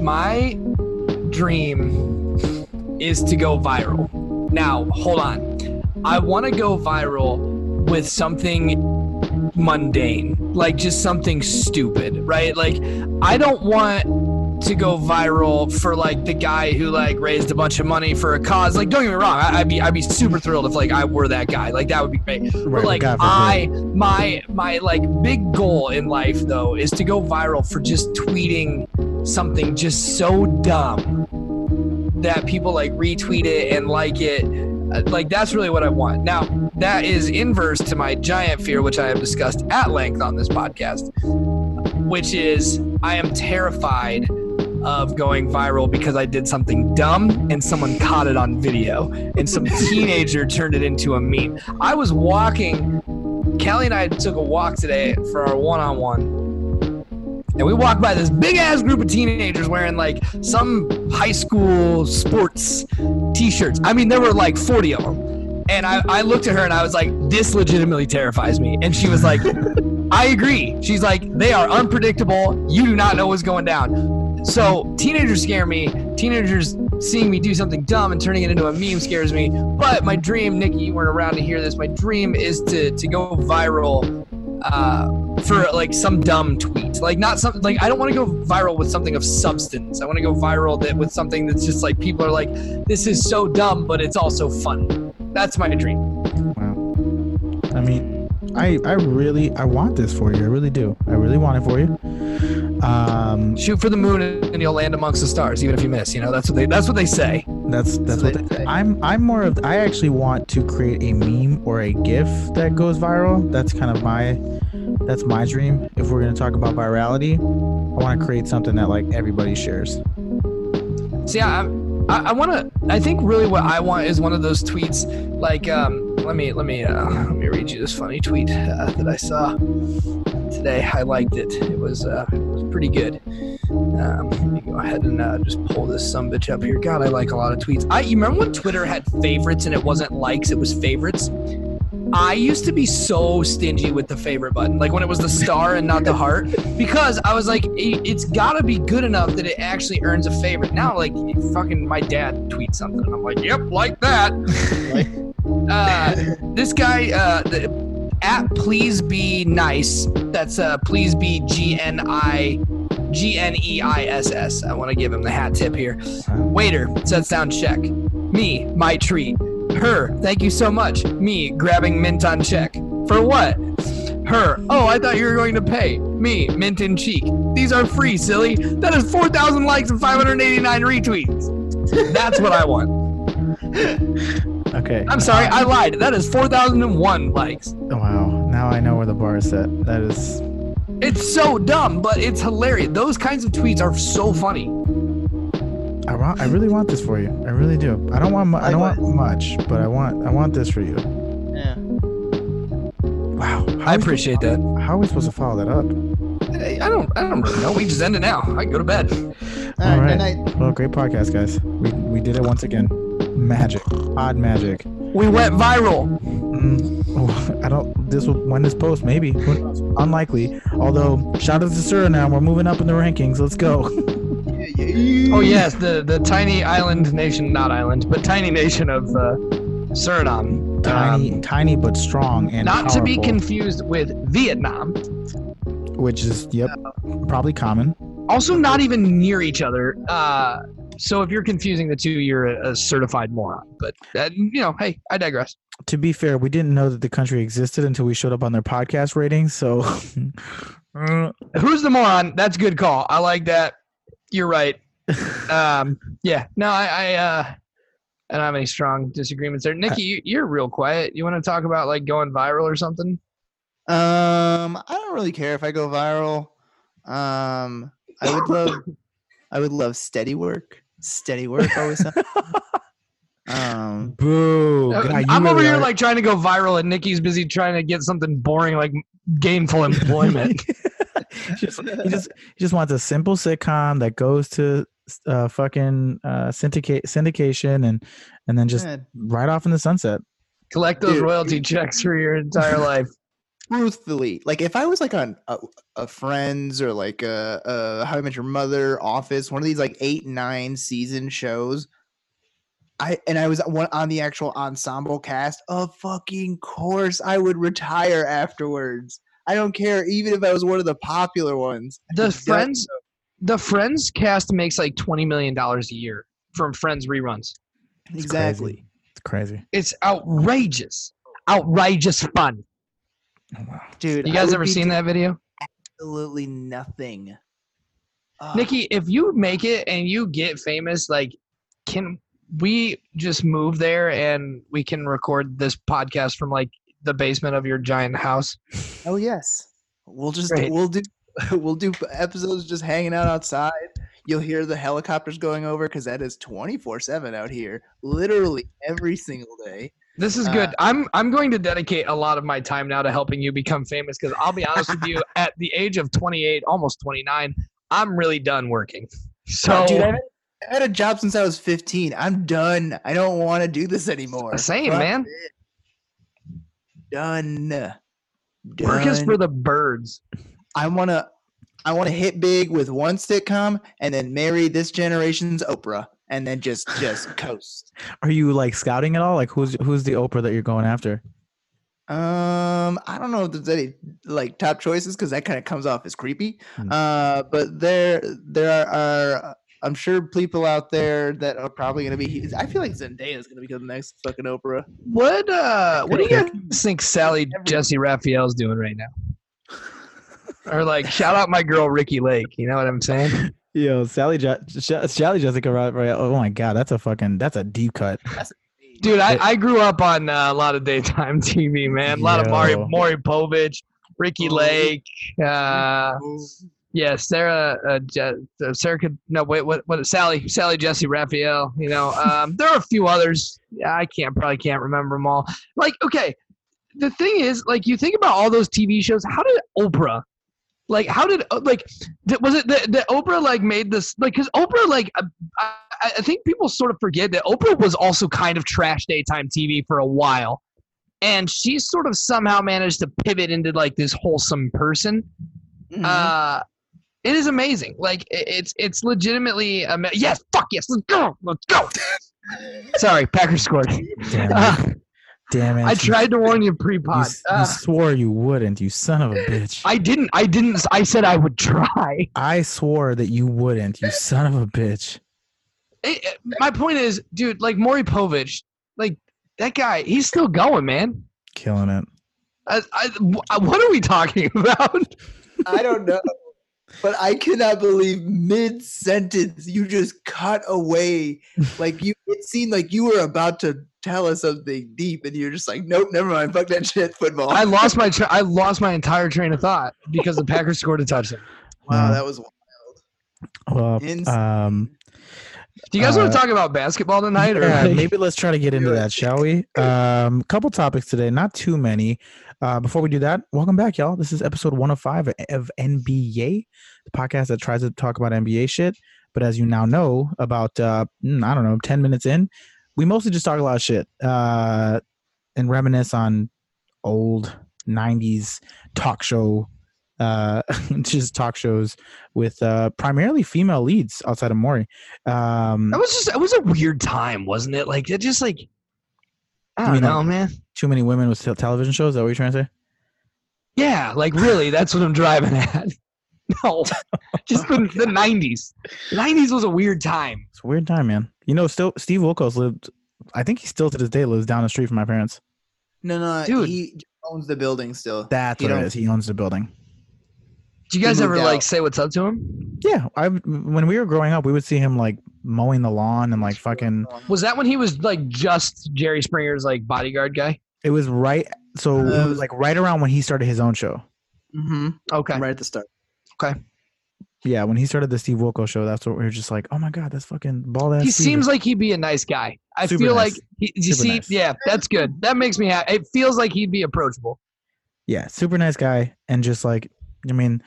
my dream is to go viral. Now, hold on. I want to go viral with something mundane, like just something stupid, right? Like, I don't want to go viral for like the guy who like raised a bunch of money for a cause. Like, don't get me wrong, I, would be I'd be super thrilled if like I were that guy. Like, that would be great. Right, but like, I my my like big goal in life though is to go viral for just tweeting something just so dumb that people like retweet it and like it uh, like that's really what I want. Now, that is inverse to my giant fear, which I have discussed at length on this podcast, which is I am terrified of going viral because I did something dumb and someone caught it on video and some teenager turned it into a meme. I was walking, Callie and I took a walk today for our one on one and we walked by this big ass group of teenagers wearing like some high school sports t shirts. I mean, there were like 40 of them. And I, I looked at her and I was like, this legitimately terrifies me. And she was like, I agree. She's like, they are unpredictable. You do not know what's going down. So teenagers scare me. Teenagers seeing me do something dumb and turning it into a meme scares me. But my dream, Nikki, you weren't around to hear this. My dream is to to go viral uh, for like some dumb tweet. Like not something like I don't want to go viral with something of substance. I want to go viral that with something that's just like people are like, this is so dumb, but it's also fun. That's my dream. Wow. I mean, I I really I want this for you. I really do. I really want it for you. Um, Shoot for the moon and you'll land amongst the stars, even if you miss. You know that's what they that's what they say. That's that's, what, they, say. I'm I'm more of I actually want to create a meme or a GIF that goes viral. That's kind of my that's my dream. If we're gonna talk about virality, I want to create something that like everybody shares. See, I I, I want to. I think really what I want is one of those tweets like um. Let me let me uh, let me read you this funny tweet uh, that I saw today. I liked it. It was uh, it was pretty good. Um, let me go ahead and uh, just pull this some bitch up here. God, I like a lot of tweets. I you remember when Twitter had favorites and it wasn't likes, it was favorites. I used to be so stingy with the favorite button, like when it was the star and not the heart, because I was like, it, has got to be good enough that it actually earns a favorite. Now, like, fucking my dad tweets something, and I'm like, yep, like that. uh, this guy, uh, the, at please be nice. That's uh, please be G N I G N E I S S. I want to give him the hat tip here. Waiter, sets down check. Me, my treat. Her, thank you so much. Me, grabbing mint on check. For what? Her, oh, I thought you were going to pay. Me, mint in cheek. These are free, silly. That is 4,000 likes and 589 retweets. That's what I want. Okay. I'm sorry, I lied. That is 4,001 likes. Wow. Now I know where the bar is set. That is. It's so dumb, but it's hilarious. Those kinds of tweets are so funny. I want. I really want this for you. I really do. I don't want. Mu- I don't want much, but I want. I want this for you. Yeah. Wow. I appreciate that. How are we supposed to follow that up? I don't. I don't really know. We just end it now. I go to bed. All All right. right. Good night. Well, great podcast, guys. We we did it once again. Magic. Odd magic. We went viral. Mm, oh, I don't. This will when this post maybe. Unlikely. Although shout out to Suriname. We're moving up in the rankings. Let's go. Oh yes, the the tiny island nation, not island, but tiny nation of uh, Suriname. tiny, Um, tiny but strong and not to be confused with Vietnam. which is yep, probably common. Also, not even near each other. Uh, so if you're confusing the two, you're a, a certified moron. But uh, you know, hey, I digress. To be fair, we didn't know that the country existed until we showed up on their podcast ratings. So, Who's the moron? That's a good call. I like that. You're right. Um, yeah. No, I, I, uh, I don't have any strong disagreements there. Nikki, you, you're real quiet. You want to talk about like going viral or something? Um, I don't really care if I go viral. Um, I would love, I would love steady work. Steady work always. um, boo! Uh, God, I'm over really here are- like trying to go viral, and Nikki's busy trying to get something boring like gainful employment. he just, he just he just wants a simple sitcom that goes to uh, fucking uh, syndicate syndication and and then just eh, right off in the sunset. Collect those Dude. royalty checks for your entire life. Truthfully, like if I was like on a, a Friends or like a, a How I Met Your Mother, Office, one of these like eight nine season shows, I and I was one on the actual ensemble cast. Of fucking course, I would retire afterwards. I don't care, even if I was one of the popular ones. The That- Friends, the Friends cast makes like twenty million dollars a year from Friends reruns. It's exactly. Crazy. It's crazy. It's outrageous, outrageous fun. Oh, wow. dude. You guys ever seen that video? Absolutely nothing. Nikki, if you make it and you get famous, like, can we just move there and we can record this podcast from like the basement of your giant house? Oh yes. We'll just Great. we'll do we'll do episodes just hanging out outside. You'll hear the helicopters going over because that is twenty four seven out here, literally every single day. This is Uh, good. I'm I'm going to dedicate a lot of my time now to helping you become famous because I'll be honest with you, at the age of 28, almost 29, I'm really done working. So dude, I've had, a job since I was fifteen. I'm done. I don't want to do this anymore. Same, Fuck man. it. Done. work is for the birds. I wanna I wanna hit big with one sitcom and then marry this generation's Oprah and then just just coast. Are you like scouting at all? Like who's who's the Oprah that you're going after? Um, I don't know if there's any like top choices because that kind of comes off as creepy. Hmm. Uh, but there there are, I'm sure people out there that are probably gonna be. I feel like Zendaya is gonna become the next fucking Oprah. What uh what do you guys think Sally Jessy Raphael's doing right now? or like shout out my girl Ricki Lake, you know what I'm saying? Yo, Sally, Je- Je- Sally Jessica Ra- Ra- Oh my God, that's a fucking that's a deep cut. Dude, I, I grew up on uh, a lot of daytime TV, man. A lot of Mari Yo. Maury Povich, Ricki. Lake, uh yeah, Sarah uh, Je- uh, Sarah could no wait what what Sally Sally Jessy Raphael, you know. Um there are a few others. Yeah, I can't probably can't remember them all. Like okay, the thing is like you think about all those TV shows, how did Oprah like how did uh, like was it that that Oprah like made this like cuz Oprah like uh, I, I I think people sort of forget that Oprah was also kind of trash daytime TV for a while. And she sort of somehow managed to pivot into like this wholesome person Mhm. uh it is amazing like i- it's it's legitimately ama- yes fuck yes let's go let's go sorry packers scored Damn Uh, it. Damn it. i you- tried to warn you You, pre-pod s- you Uh, swore you wouldn't, you son of a bitch. i didn't i didn't i said i would try I swore that you wouldn't, you son of a bitch. It- it- my point is dude like Maury Povich like that guy he's still going man Killing it. I, I, what are we talking about I don't know. But I cannot believe mid sentence you just cut away. Like you it seemed like you were about to tell us something deep and you're just like, nope, never mind. Fuck that shit. Football. i lost my tra- i lost my entire train of thought because the packers scored a touchdown wow, that was wild. Well, insane. um, do you guys want Uh, to talk about basketball tonight or yeah, maybe let's try to get into that, shall we? Um, couple topics today, not too many. Uh, before we do that, welcome back, y'all. This is episode 105 of NBYay, the podcast that tries to talk about NBA shit. But as you now know, about uh, mm, I don't know, 10 minutes in, we mostly just talk a lot of shit uh, and reminisce on old 90s talk show, uh, just talk shows with uh, primarily female leads outside of Maury. Um, That was just it was a weird time, wasn't it? Like it just like I don't know, man. too many women with television shows. Is that what you're trying to say? Yeah, like really, that's what I'm driving at. No, just the, the '90s. The '90s was a weird time. It's a weird time, man. You know, still Steve Wilkos lived. I think he still to this day lives down the street from my parents. no, no, Dude. he owns the building still. That's He what it is. He owns the building. Do you guys ever moved like say what's up to him? Yeah, I when we were growing up, we would see him like mowing the lawn and like fucking. Was that when he was like just Jerry Springer's like bodyguard guy? It was right. So it Uh, was like right around when he started his own show. Mm-hmm. Okay, Right at the start. Yeah, when he started the Steve Wilkos show, that's what we were just like, oh my god, that's fucking ball ass. he Steve. seems like he'd be a nice guy. I Super feel nice. like he, you Super see, nice. yeah, that's good. That makes me happy. It feels like he'd be approachable. yeah, super nice guy, and just like, I mean,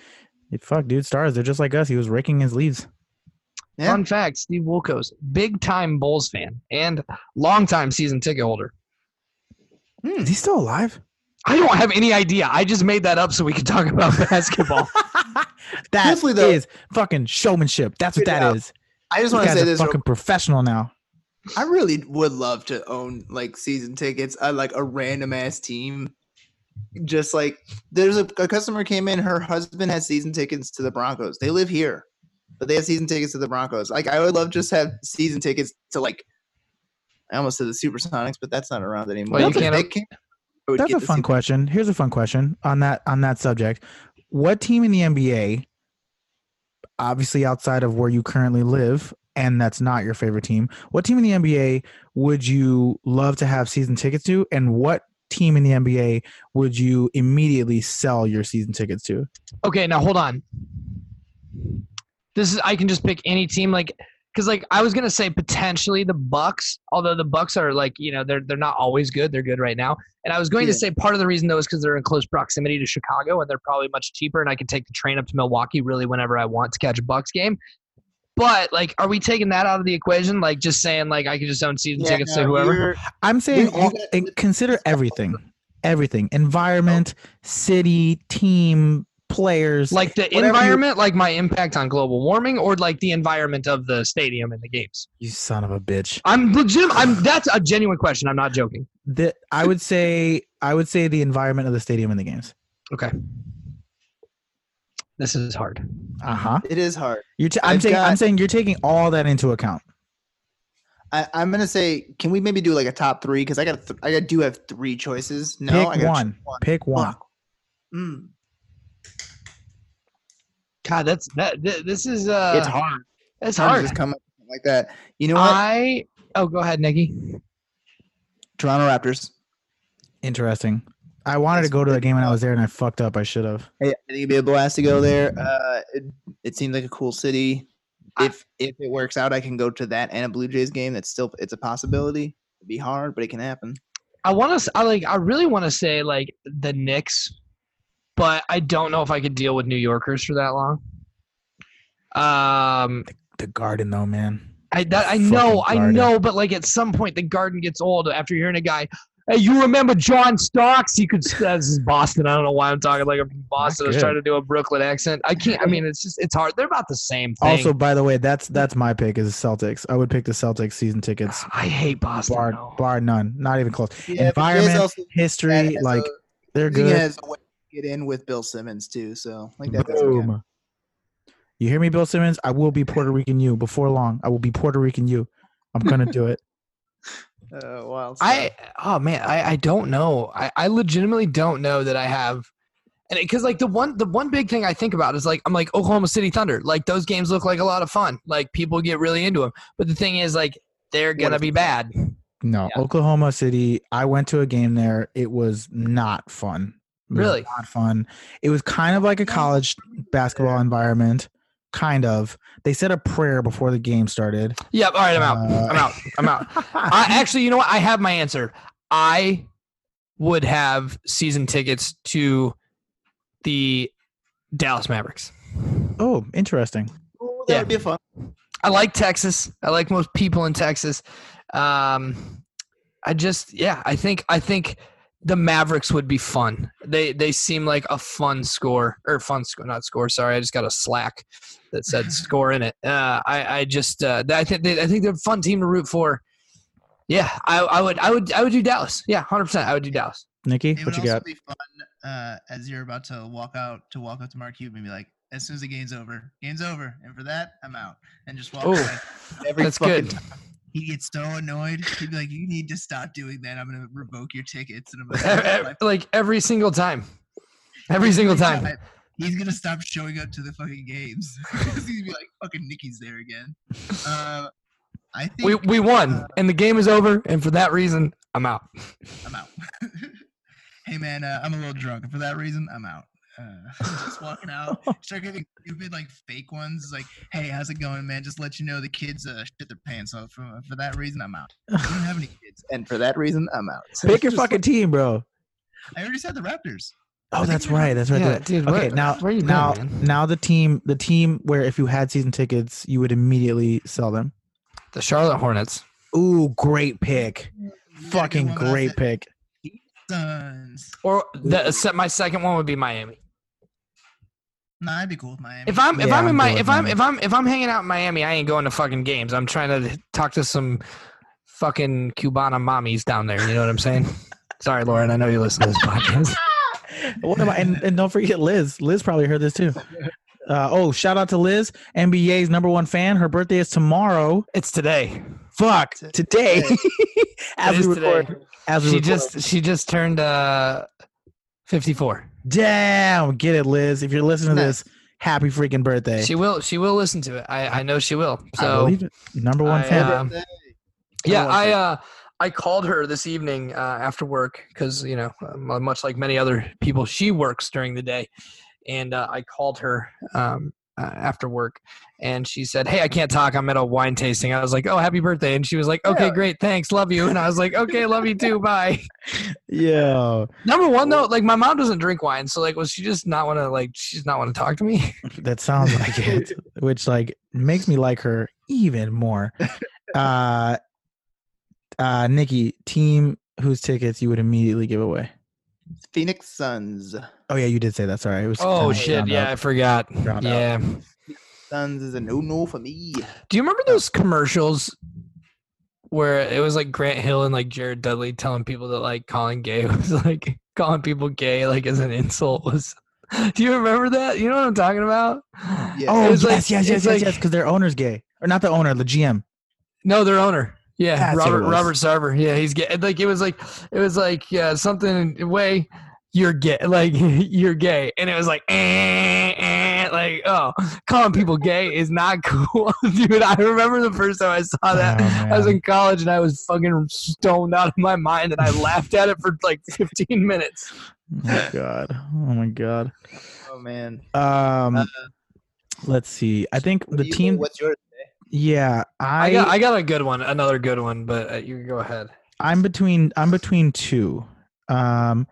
fuck, dude, stars, they're just like us. He was raking his leaves. Yeah. Fun fact: Steve Wilkos, big time Bulls fan and long time season ticket holder. Hmm. Is he still alive? I don't have any idea. I just made that up so we could talk about basketball. That Truthfully, though- is fucking showmanship. That's what that Yeah. is. I just want to say are this. real fucking professional now. I really would love to own like season tickets at like a random ass team. Just like there's a, a customer came in, her husband has season tickets to the Broncos. They live here, but they have season tickets to the Broncos. Like I would love just have season tickets to like I almost said the Supersonics, but that's not around anymore. Well, you can't- they came, I would That's a fun season- question. Here's a fun question on that on that subject. What team in the NBA, obviously outside of where you currently live, and that's not your favorite team, what team in the NBA would you love to have season tickets to, and what team in the NBA would you immediately sell your season tickets to? Okay, now hold on. This is I can just pick any team like because like I was gonna say potentially the Bucks, although the Bucks are like you know they're they're not always good. They're good right now, and I was going Yeah. to say part of the reason though is because they're in close proximity to Chicago and they're probably much cheaper, and I can take the train up to Milwaukee really whenever I want to catch a Bucks game. But like, are we taking that out of the equation? Like, just saying like I could just own season Yeah, tickets to whoever. I'm saying all, consider everything, everything, environment, city, team, players. Like the Whatever you- environment, like my impact on global warming, or like the environment of the stadium and the games. you son of a bitch. I'm legit. I'm that's a genuine question. I'm not joking. The, I would say I would say the environment of the stadium and the games. Okay. This is hard. Uh huh. it is hard. You're t- I'm I've saying I'm saying you're taking all that into account. I, I'm gonna say, can we maybe do like a top three? Because I got th- I do have three choices. No, I Pick gotta one. one. Pick one. Mm, God, that's that. th- This is uh. it's hard. It's Hard to hard. just come up something like that. You know what? I. Oh, go ahead, Nikki. Toronto Raptors. Interesting. I wanted to go to the game when I was there and I fucked up. I should have. Hey, I think it'd be a blast to go there. Uh, it, it seems like a cool city. I- If if it works out, I can go to that and a Blue Jays game. That's still it's a possibility. It'd be hard, but it can happen. I want to. I like. I really want to say like the Knicks, but I don't know if I could deal with New Yorkers for that long. Um, The Garden though, man. I that I Fucking know, I know, but like at some point the garden gets old after hearing a guy. Hey, you remember John Starks? He could. This is Boston. I don't know why I'm talking like I'm from Boston. I was trying to do a Brooklyn accent. I can't. I mean, it's just it's hard. They're about the same thing. Also, by the way, that's that's my pick is the Celtics. I would pick the Celtics season tickets. I hate Boston. Bar though. bar none. Not even close. Yeah, Environment, also history, like a- they're I think it good. Has a way to get in with Bill Simmons too. So like that. Boom. You hear me, Bill Simmons? I will be Puerto Rican you before long. I will be Puerto Rican you. I'm gonna do it. Uh, wild I oh man, I I don't know. I I legitimately don't know that I have. And because like the one the one big thing I think about is like I'm like Oklahoma City Thunder like those games look like a lot of fun like people get really into them but the thing is like they're gonna be bad No, Yeah. Oklahoma City. I went to a game there. It was not fun. It was Really? not fun. It was kind of like a college basketball environment. Kind of. They said a prayer before the game started. Yep. All right, I'm out. Uh, I'm out. I'm out. I actually, you know what? I have my answer. I would have season tickets to the Dallas Mavericks. oh, interesting. Ooh, that yeah. would be fun. I like Texas. I like most people in Texas. Um, I just, yeah, I think, I think the Mavericks would be fun. They they seem like a fun score or fun score, not score. Sorry, I just got a slack that said score in it. Uh, I I just uh, I think they, I think they're a fun team to root for. Yeah, I, I would I would I would do Dallas. Yeah, hundred percent. I would do Dallas. Nikki, It what would you also got? be fun uh, as you're about to walk out to walk up to Mark Cuban and be like, as soon as the game's over, game's over, and for that, I'm out, and just walk Ooh. away. Every That's fucking good. He gets so annoyed. He'd be like, "You need to stop doing that. I'm gonna revoke your tickets." And I'm like, Like every single time. Every single time. He's gonna stop showing up to the fucking games. He's gonna be like, "Fucking Nikki's there again." Uh, I think We we won, and the game is over, and for that reason, I'm out. I'm out. hey man, uh, I'm a little drunk, and for that reason, I'm out. Uh, just walking out, start getting stupid like fake ones. Like, hey, how's it going, man? Just let you know the kids uh, shit their pants off. For, for that reason, I'm out. I don't have any kids. and for that reason, I'm out. Pick your Just fucking team, bro. I already said the Raptors. Oh, that's right. That's right. Yeah, that's dude. Okay, where- now where you been, now man? now the team the team where if you had season tickets, you would immediately sell them. the Charlotte Hornets. Ooh, great pick. You got a good Fucking one, but I great pick. Suns. Or the, my second one would be Miami. Nah, I'd be cool with Miami. If I'm if Yeah, I'm in my if I'm if I'm if I'm hanging out in Miami, I ain't going to fucking games. I'm trying to talk to some fucking Cubana mommies down there. You know what I'm saying? Sorry, Lauren. I know you listen to this podcast. What about and, and don't forget Liz. Liz probably heard this too. Uh, oh, shout out to Liz, NBYay's number one fan. Her birthday is tomorrow. It's today. Fuck today. as we is today. record. As we She record. just she just turned uh 54. Damn get it, Liz. If you're listening to this, happy freaking birthday. She will she will listen to it. I I know she will. I So believe it. Number one I, fan. um, Yeah, I uh I called her this evening uh, after work because you know uh, much like many other people, she works during the day, and uh, I called her um, uh, after work, and she said, "Hey, I can't talk. I'm at a wine tasting." I was like, "Oh, happy birthday!" And she was like, "Okay, great, thanks, love you." And I was like, "Okay, love you too, bye." yeah, Number one though, like my mom doesn't drink wine, so like, was she just not want to like she's not want to talk to me? that sounds like it. Which like makes me like her even more. Uh, uh, Nikki, team whose tickets you would immediately give away. Phoenix Suns. Oh yeah, you did say that. Sorry. It was Oh shit, yeah, up. I forgot. Round out. Yeah. Suns is a no no for me. Do you remember those commercials where it was like Grant Hill and like Jared Dudley telling people that like calling gay was like calling people gay like as an insult was Do you remember that? You know what I'm talking about? Yeah. Oh It was yes, like- yes, yes, yes, like- yes. Because their owner's gay, or not the owner, the GM. No, their owner. Yeah, That's what Robert. Robert Sarver. Yeah, he's gay. Like it was like it was like yeah, something way you're gay, like you're gay, and it was like eh, eh, like oh, calling people gay is not cool, dude. I remember the first time I saw that. Oh, I was in college and I was fucking stoned out of my mind, and I laughed at it for like 15 minutes. Oh my god. Oh my god. Oh man. Um, Uh, let's see. I think What the do you- team. What's yours? Yeah, I I, got I got a good one, another good one, but uh, you can go ahead. I'm between. I'm between two. Um,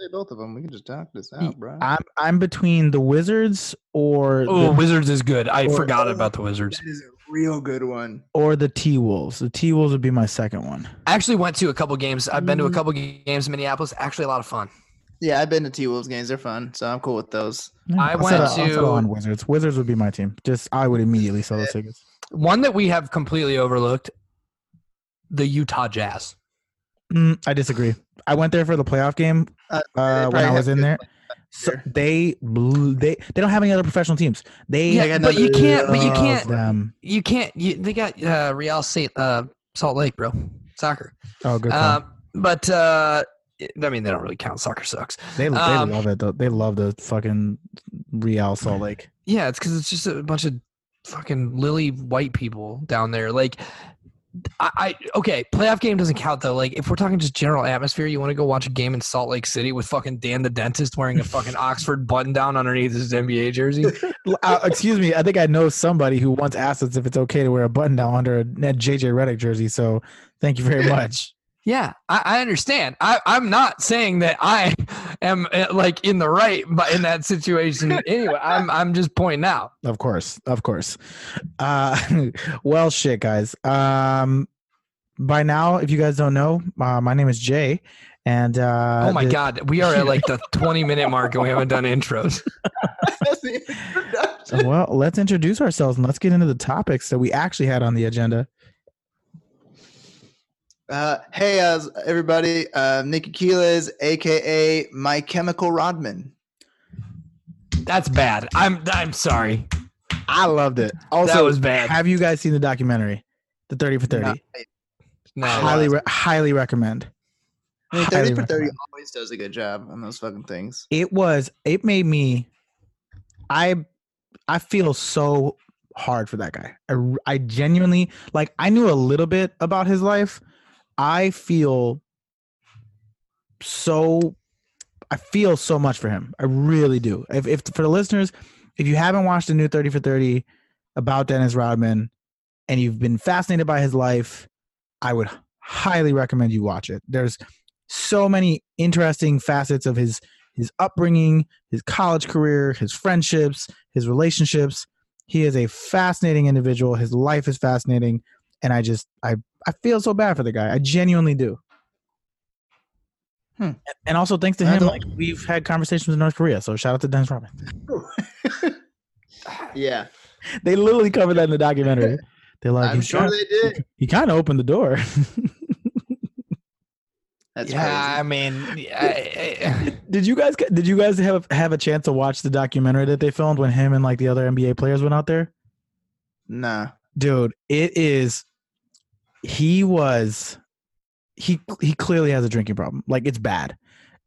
Say both of them. We can just talk this out, bro. I'm I'm between the Wizards or Oh, the, Wizards is good. I or- forgot about the Wizards. That is a real good one. or the T Wolves. The T Wolves would be my second one. I actually went to a couple games. I've been to a Mm. couple games in Minneapolis. Actually, a lot of fun. Yeah, I've been to T Wolves games. They're fun, so I'm cool with those. Yeah, I I'll went settle- I'll settle to- on Wizards. Wizards would be my team. Just I would immediately sell those tickets. One that we have completely overlooked: the Utah Jazz. Mm, I disagree. I went there for the playoff game Uh, uh, when I was in there. So they blew, they they don't have any other professional teams. They Yeah, got but you can't. But you can't. them. You can't. You, they got uh, Real Salt, uh, Salt Lake, bro. Soccer. Oh, good. call. Uh, but uh, I mean, they don't really count. Soccer sucks. they they um, love it though. They love the fucking Real Salt Lake. Yeah, it's because it's just a bunch of fucking lily white people down there. Like, I, I okay, playoff game doesn't count though. Like, if we're talking just general atmosphere, you want to go watch a game in Salt Lake City with fucking Dan the dentist wearing a fucking Oxford button down underneath his NBA jersey. Uh, excuse me. I think I know somebody who once asked us if it's okay to wear a button down under a net JJ Redick jersey. So thank you very much. Yeah, I, I understand. I, I'm not saying that I am uh, like in the right, but in that situation anyway. I'm I'm just pointing out. Of course, of course. Uh, well, shit, guys. Um, by now, if you guys don't know, uh, my name is Jay, and uh, oh my the- god, we are at like the 20 minute mark and we haven't done intros. That's the introduction. Well, let's introduce ourselves and let's get into the topics that we actually had on the agenda. Uh, hey, uh, everybody. Uh, Nikki Keeles, aka My Chemical Rodman. That's bad. I'm I'm sorry. I loved it. Also, that was bad. have you guys seen the documentary, the Thirty for Thirty? No. highly, re- highly recommend. I mean, Highly 30 for 30 recommend. always does a good job on those fucking things. It was. It made me. I, I feel so hard for that guy. I, I genuinely like. I knew a little bit about his life. I feel so. I feel so much for him. I really do. If, if for the listeners, if you haven't watched the new Thirty for Thirty about Dennis Rodman, and you've been fascinated by his life, I would highly recommend you watch it. There's so many interesting facets of his his upbringing, his college career, his friendships, his relationships. He is a fascinating individual. His life is fascinating, and I just I I feel so bad for the guy. I genuinely do. Hmm. And also thanks to him, like we've had conversations with North Korea. So shout out to Dennis Rodman. Yeah, They literally covered that in the documentary. They're like, I'm he sure kinda- they did. he kind of opened the door. That's yeah, I mean, I, I, did you guys did you guys have have a chance to watch the documentary that they filmed when him and like the other NBA players went out there? Nah. Dude, it is he was he he clearly has a drinking problem. Like it's bad.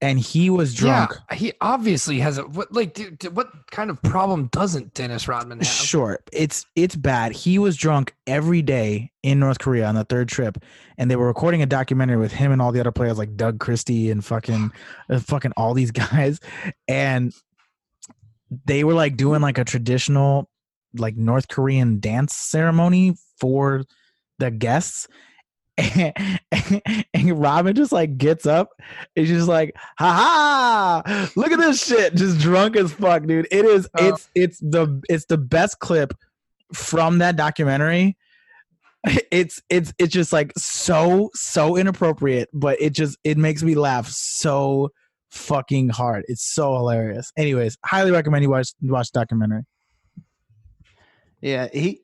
And he was drunk. yeah, he obviously has a what like dude, what kind of problem doesn't Dennis Rodman have? Sure, it's it's bad. He was drunk every day in North Korea on the third trip, and they were recording a documentary with him and all the other players like Doug Christie and fucking, uh, fucking all these guys, and they were like doing like a traditional like North Korean dance ceremony for the guests. And, and Rodman just like gets up and she's just like, ha ha, look at this shit. Just drunk as fuck, dude. It is Oh. it's it's the it's the best clip from that documentary. It's it's it's just like so so inappropriate, but it just it makes me laugh so fucking hard. It's so hilarious. Anyways, highly recommend you watch watch the documentary. Yeah, he.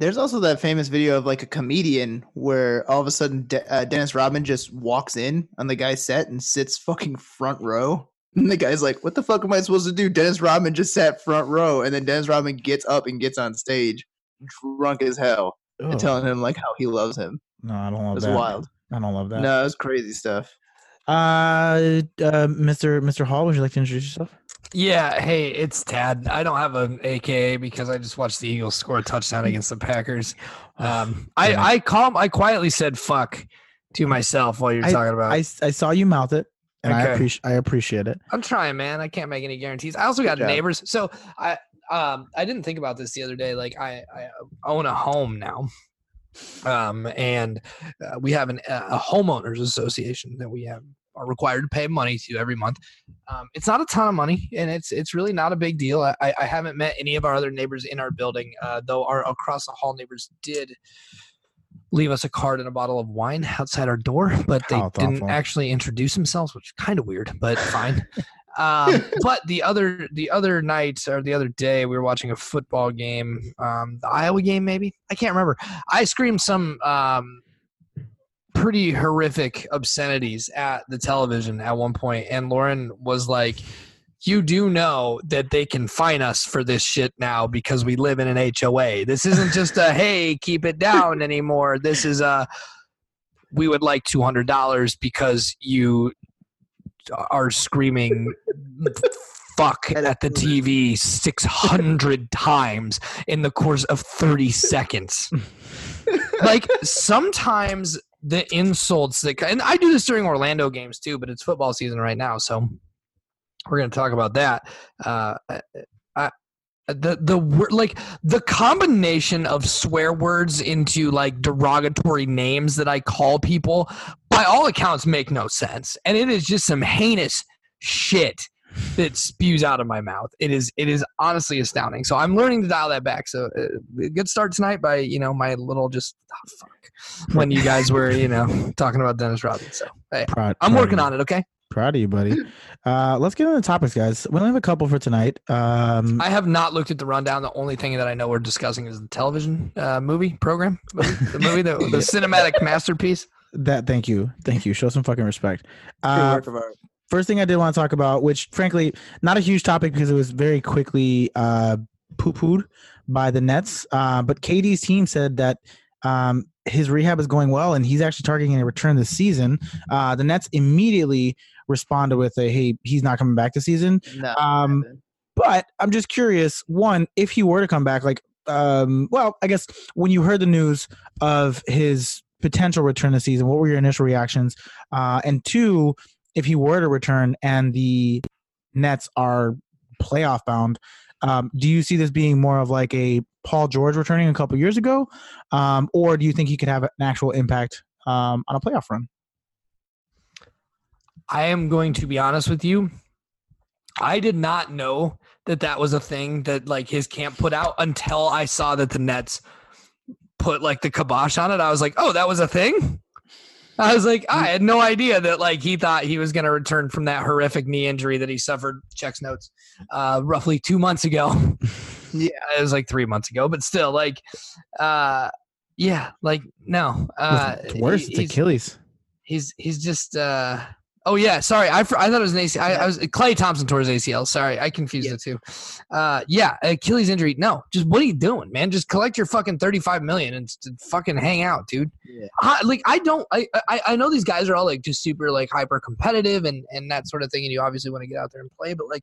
There's also that famous video of like a comedian where all of a sudden De- uh, Dennis Rodman just walks in on the guy's set and sits fucking front row. And the guy's like, "What the fuck am I supposed to do?" Dennis Rodman just sat front row, and then Dennis Rodman gets up and gets on stage, drunk as hell, and telling him like how he loves him. no, I don't love that. It's wild. I don't love that. No, it's crazy stuff. Uh, uh, Mr. Mr. Hall, would you like to introduce yourself? Yeah, hey, it's Tad. I don't have an AKA because I just watched the Eagles score a touchdown against the Packers. Um, I Yeah. I calm I quietly said fuck to myself while you're talking about. I, it. I saw you mouth it, and I Okay. appreciate I appreciate it. I'm trying, man. I can't make any guarantees. I also got neighbors, so I um I didn't think about this the other day. Like I I own a home now, um, and uh, we have an, a homeowners association that we have are required to pay money to every month. Um, it's not a ton of money, and it's it's really not a big deal. I, I I haven't met any of our other neighbors in our building, uh, though our across the hall neighbors did leave us a card and a bottle of wine outside our door, but they didn't actually introduce themselves, which is kind of weird, but fine. um, but the other the other night or the other day, we were watching a football game, um, the Iowa game, maybe I can't remember. I screamed some um, pretty horrific obscenities at the television at one point, and Lauren was like. You do know that they can fine us for this shit now because we live in an HOA. This isn't just a hey, keep it down anymore. This is a we would like two hundred dollars because you are screaming fuck at the TV 600 times in the course of 30 seconds. like sometimes the insults that and I do this during Orlando games too, but it's football season right now, so we're going to talk about that. Uh I, the the word like the combination of swear words into like derogatory names that I call people by all accounts make no sense. And it is just some heinous shit that spews out of my mouth. It is it is honestly astounding. So i'm learning to dial that back. So uh, good start tonight by you know my little just oh, fuck when you guys were you know talking about dennis rodman. So hey, Proud, i'm proud working on it okay? Proud of you, buddy. Uh, let's get into the topics, guys. We only have a couple for tonight. Um, i have not looked at the rundown. The only thing that i know we're discussing is the television uh, movie program the movie the, the cinematic masterpiece that thank you, thank you. Show some fucking respect. Uh, work of art. first thing I did want to talk about, which frankly not a huge topic because it was very quickly uh, poo-pooed by the Nets. Uh, but KD's team said that um, his rehab is going well and he's actually targeting a return this season. Uh, the Nets immediately responded with a "Hey, he's not coming back this season." No, um, But I'm just curious. One, if he were to come back, like, um, well, I guess when you heard the news of his potential return this season, what were your initial reactions? Uh, and two, if he were to return and the Nets are playoff bound, um, do you see this being more of like a Paul George returning a couple years ago, um, or do you think he could have an actual impact um, on a playoff run? I am going to be honest with you. I did not know that that was a thing that like his camp put out until I saw that the Nets put like the kibosh on it. I was like, oh, that was a thing. I was like, I had no idea that like he thought he was going to return from that horrific knee injury that he suffered. Checks notes, uh, roughly two months ago. Yeah. it was like three months ago, but still, like, uh, yeah, like no, uh, it's worse. he- It's Achilles. he's he's just. uh Oh yeah, sorry. I, I thought it was an ACL. I, I was Klay Thompson tore his ACL. Sorry, I confused Yeah. the two. Uh, yeah, Achilles injury. No, just what are you doing, man? Just collect your fucking thirty-five million and fucking hang out, dude. Yeah. I, like I don't. I, I I know these guys are all like just super like hyper competitive and and that sort of thing, and you obviously want to get out there and play, but like.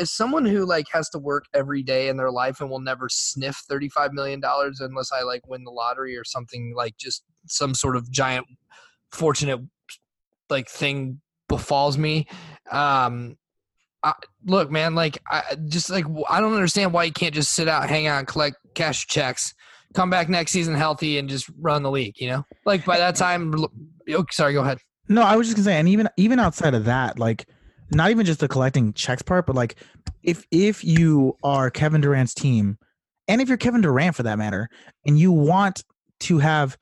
As someone who like has to work every day in their life and will never sniff thirty-five million dollars unless I like win the lottery or something like just some sort of giant fortunate like thing befalls me. Um, I, look, man, like I just like i don't understand why you can't just sit out, hang out, collect cash checks, come back next season healthy, and just run the league. You know, like by that time. oh, sorry, go ahead. No, I was just gonna say, and even even outside of that, like not even just the collecting checks part, but like if if you are Kevin Durant's team, and if you're Kevin Durant for that matter, and you want to have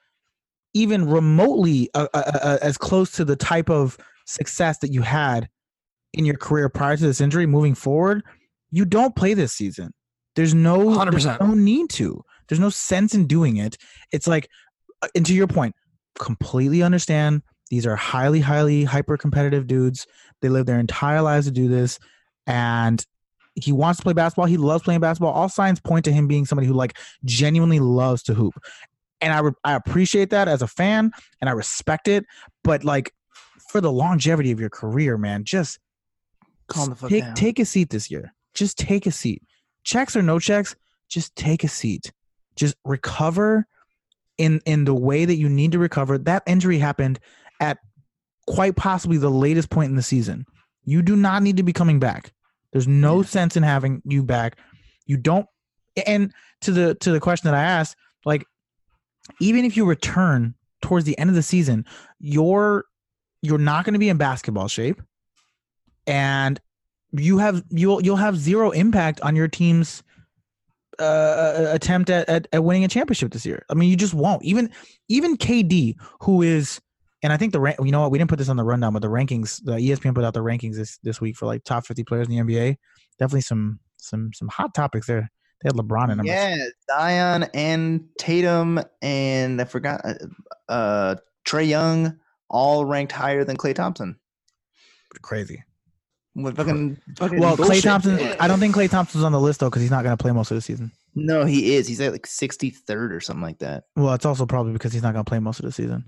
even remotely uh, uh, uh, as close to the type of success that you had in your career prior to this injury moving forward, you don't play this season. There's no, 100%. no need to. There's no sense in doing it. It's like, uh, and to your point, completely understand. These are highly, highly hyper competitive dudes. They live their entire lives to do this, and he wants to play basketball. He loves playing basketball. All signs point to him being somebody who like genuinely loves to hoop, and I re- I appreciate that as a fan, and I respect it. But like for the longevity of your career, man, just Calm the fuck take down. take a seat this year. Just take a seat. Checks or no checks, just take a seat. Just recover in in the way that you need to recover. That injury happened at quite possibly the latest point in the season. You do not need to be coming back. There's no Yeah. sense in having you back. You don't and to the to the question that I asked, like even if you return towards the end of the season, you're you're not going to be in basketball shape and you have you'll you'll have zero impact on your team's uh, attempt at, at, at winning a championship this year. I mean, you just won't. Even even KD, who is, and I think the. You know what? We didn't put this on the rundown, but the rankings, the ESPN put out the rankings this this week for like top fifty players in the NBA. Definitely some some some hot topics there. They had LeBron in them. Yeah, Zion and Tatum and I forgot uh, uh Trae Young all ranked higher than Klay Thompson. crazy. With fucking, fucking Well, Klay. Thompson. I don't think Klay Thompson's on the list though because he's not going to play most of the season. No, he is. He's at like 63rd or something like that. Well, it's also probably because he's not going to play most of the season.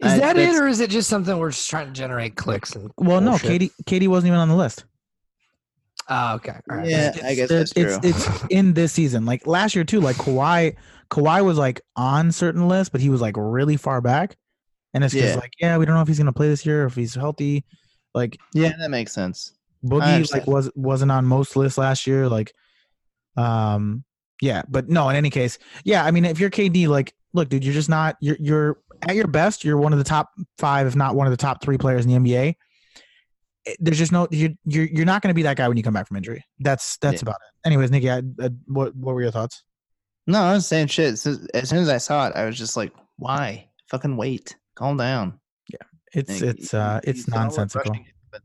Is I- that it, or is it just something we're just trying to generate clicks and? Well, no. KD KD wasn't even on the list. Oh, okay. All right. Yeah, I guess that's it's, true. it's in this season. Like last year too. Like Kawhi, Kawhi was like on certain lists, but he was like really far back. And it's just Yeah. like, yeah, we don't know if he's gonna play this year, if he's healthy. Like yeah, that makes sense. Boogie like was wasn't on most lists last year. Like, um, yeah, but no. In any case, yeah. I mean, if you're KD, like, look, dude, you're just not. You're you're at your best. You're one of the top five, if not one of the top three players in the NBA. It- There's just no you're you're, you're not going to be that guy when you come back from injury. That's that's Yeah. about it. Anyways, Nikki, I, I, what what were your thoughts? No, I was saying shit. So, as soon as I saw it, I was just like, why? Fucking wait. Calm down. Yeah, it's Like, it's you- uh you it's saw nonsensical. it,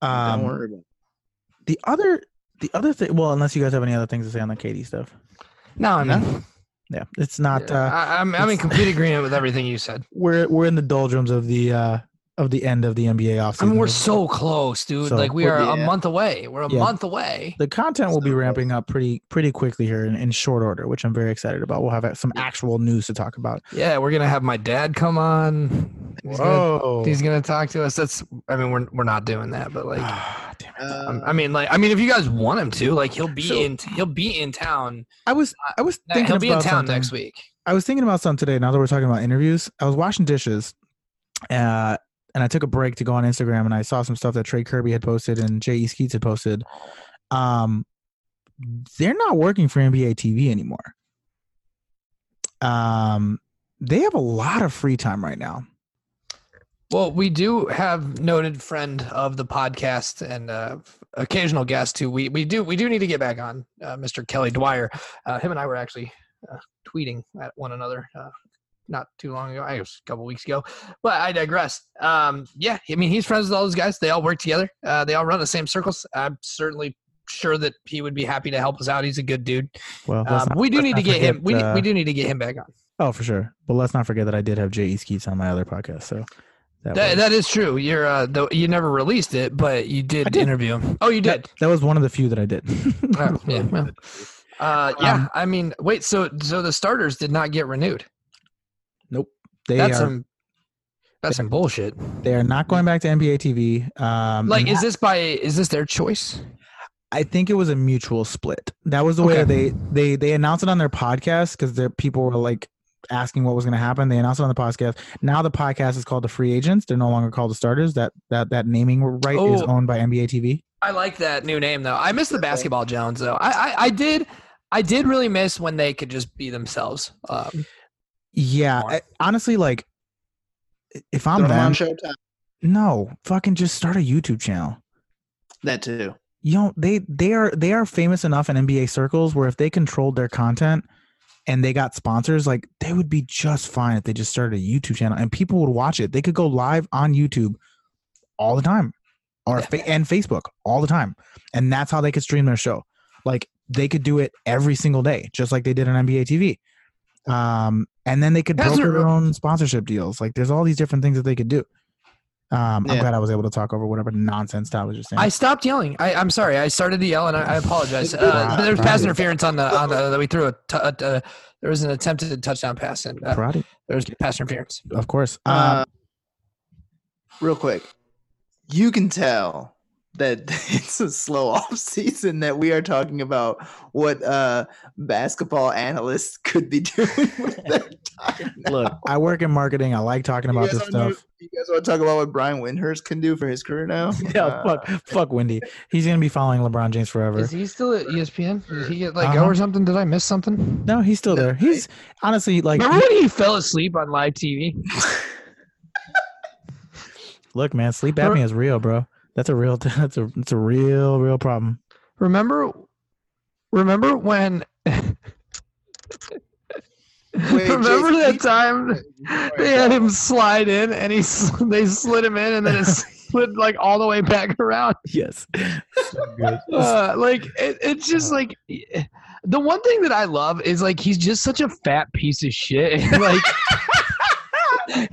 don't Um, worry about it. the other the other thing. Well, unless you guys have any other things to say on the KD stuff. No, I mean, No? Yeah, it's not. yeah, uh I, I'm I'm in complete agreement with everything you said. We're we're in the doldrums of the uh of the end of the NBA offseason. I mean, we're so close, dude. So- like we are a month away. We're a Yeah. month away. the content will be ramping up pretty pretty quickly here in, in short order, which I'm very excited about. We'll have uh, some actual news to talk about. Yeah, we're gonna have my dad come on. He's gonna, he's gonna talk to us. That's. I mean, we're we're not doing that, but like, damn it. Uh, I mean, like, I mean, if you guys want him to, like, he'll be So- in. He'll be in town. I was I was thinking He'll be in about town something. next week. I was thinking about something today. Now that we're talking about interviews, I was washing dishes, uh, and I took a break to go on Instagram, and I saw some stuff that Trey Kirby had posted and J. E. Skeets had posted. Um, they're not working for NBA TV anymore. Um, they have a lot of free time right now. Well, we do have noted friend of the podcast and uh, occasional guest who we we do we do need to get back on, uh, Mr. Kelly Dwyer. Uh, him and I were actually uh, tweeting at one another uh, not too long ago. I guess a couple weeks ago, but I digress. Um, yeah, I mean he's friends with all those guys. They all work together. Uh, they all run the same circles. I'm certainly sure that he would be happy to help us out. He's a good dude. Well, Um, not- we do need to get him. We, uh, we do need to get him back on. Oh, for sure. But let's not forget that I did have Jay Skeets on my other podcast. So that, That, was, that is true. You're uh, though you never released it, but you did, did. interview him. Oh, you did. that was one of the few that I did. Oh, yeah. well. Uh, yeah. Um, I mean, wait. So, so the starters did not get renewed. Nope. They That's are some. That's some bullshit. they are not going back to NBA TV. Um, Like, is this by? Is this their choice? I think it was a mutual split. That was the way they they they announced it on their podcast because their people were like asking what was going to happen. They announced it on the podcast. Now the podcast is called the Free Agents. They're no longer called the Starters. That that that naming right is Oh. owned by NBA TV. I like that new name though. I miss the basketball Jones though. I, I, I did. I did really miss when they could just be themselves. Um, Yeah, I- honestly, like if I'm Throw 'em on them, Showtime. no, fucking just start a YouTube channel. That too. you know they they are they are famous enough in NBA circles where if they controlled their content and they got sponsors, like they would be just fine if they just started a YouTube channel and people would watch it. They could go live on YouTube all the time, or Yeah. fa- and Facebook all the time, and that's how they could stream their show. Like they could do it every single day, just like they did on NBA TV. Um, and then they could That's broker a- their own sponsorship deals. Like there's all these different things that they could do. Um, I'm Yeah. glad I was able to talk over whatever nonsense Todd was just saying. I stopped yelling. I, I'm sorry. I started to yell, and I, I apologize. Uh, there was pass Wow. interference on the on the that we threw a. T- a uh, there was an attempted touchdown pass, and uh, Karate, there was pass interference. of course. Uh, Uh, real quick, you can tell that it's a slow off season that we are talking about what uh basketball analysts could be doing with their time. look, I work in marketing. I like talking You about this wanna- stuff. You guys want to talk about what Brian Windhorst can do for his career now? Yeah, Uh, fuck, fuck Wendy. He's gonna be following LeBron James forever. Is he still at ESPN? Did he get let Uh-huh. go or something? Did I miss something? No, he's still there. He's honestly like, Remember when he fell asleep on live TV? look, man, sleep apnea is real, bro. That's a real. That's a. It's a real, real problem. Remember, remember when? remember Jason, that you- time they had him slide in and he sl- they slid him in and then it slid like all the way back around. Yes. So good. Uh, like it, it's just like the one thing that I love is like he's just such a fat piece of shit. and, like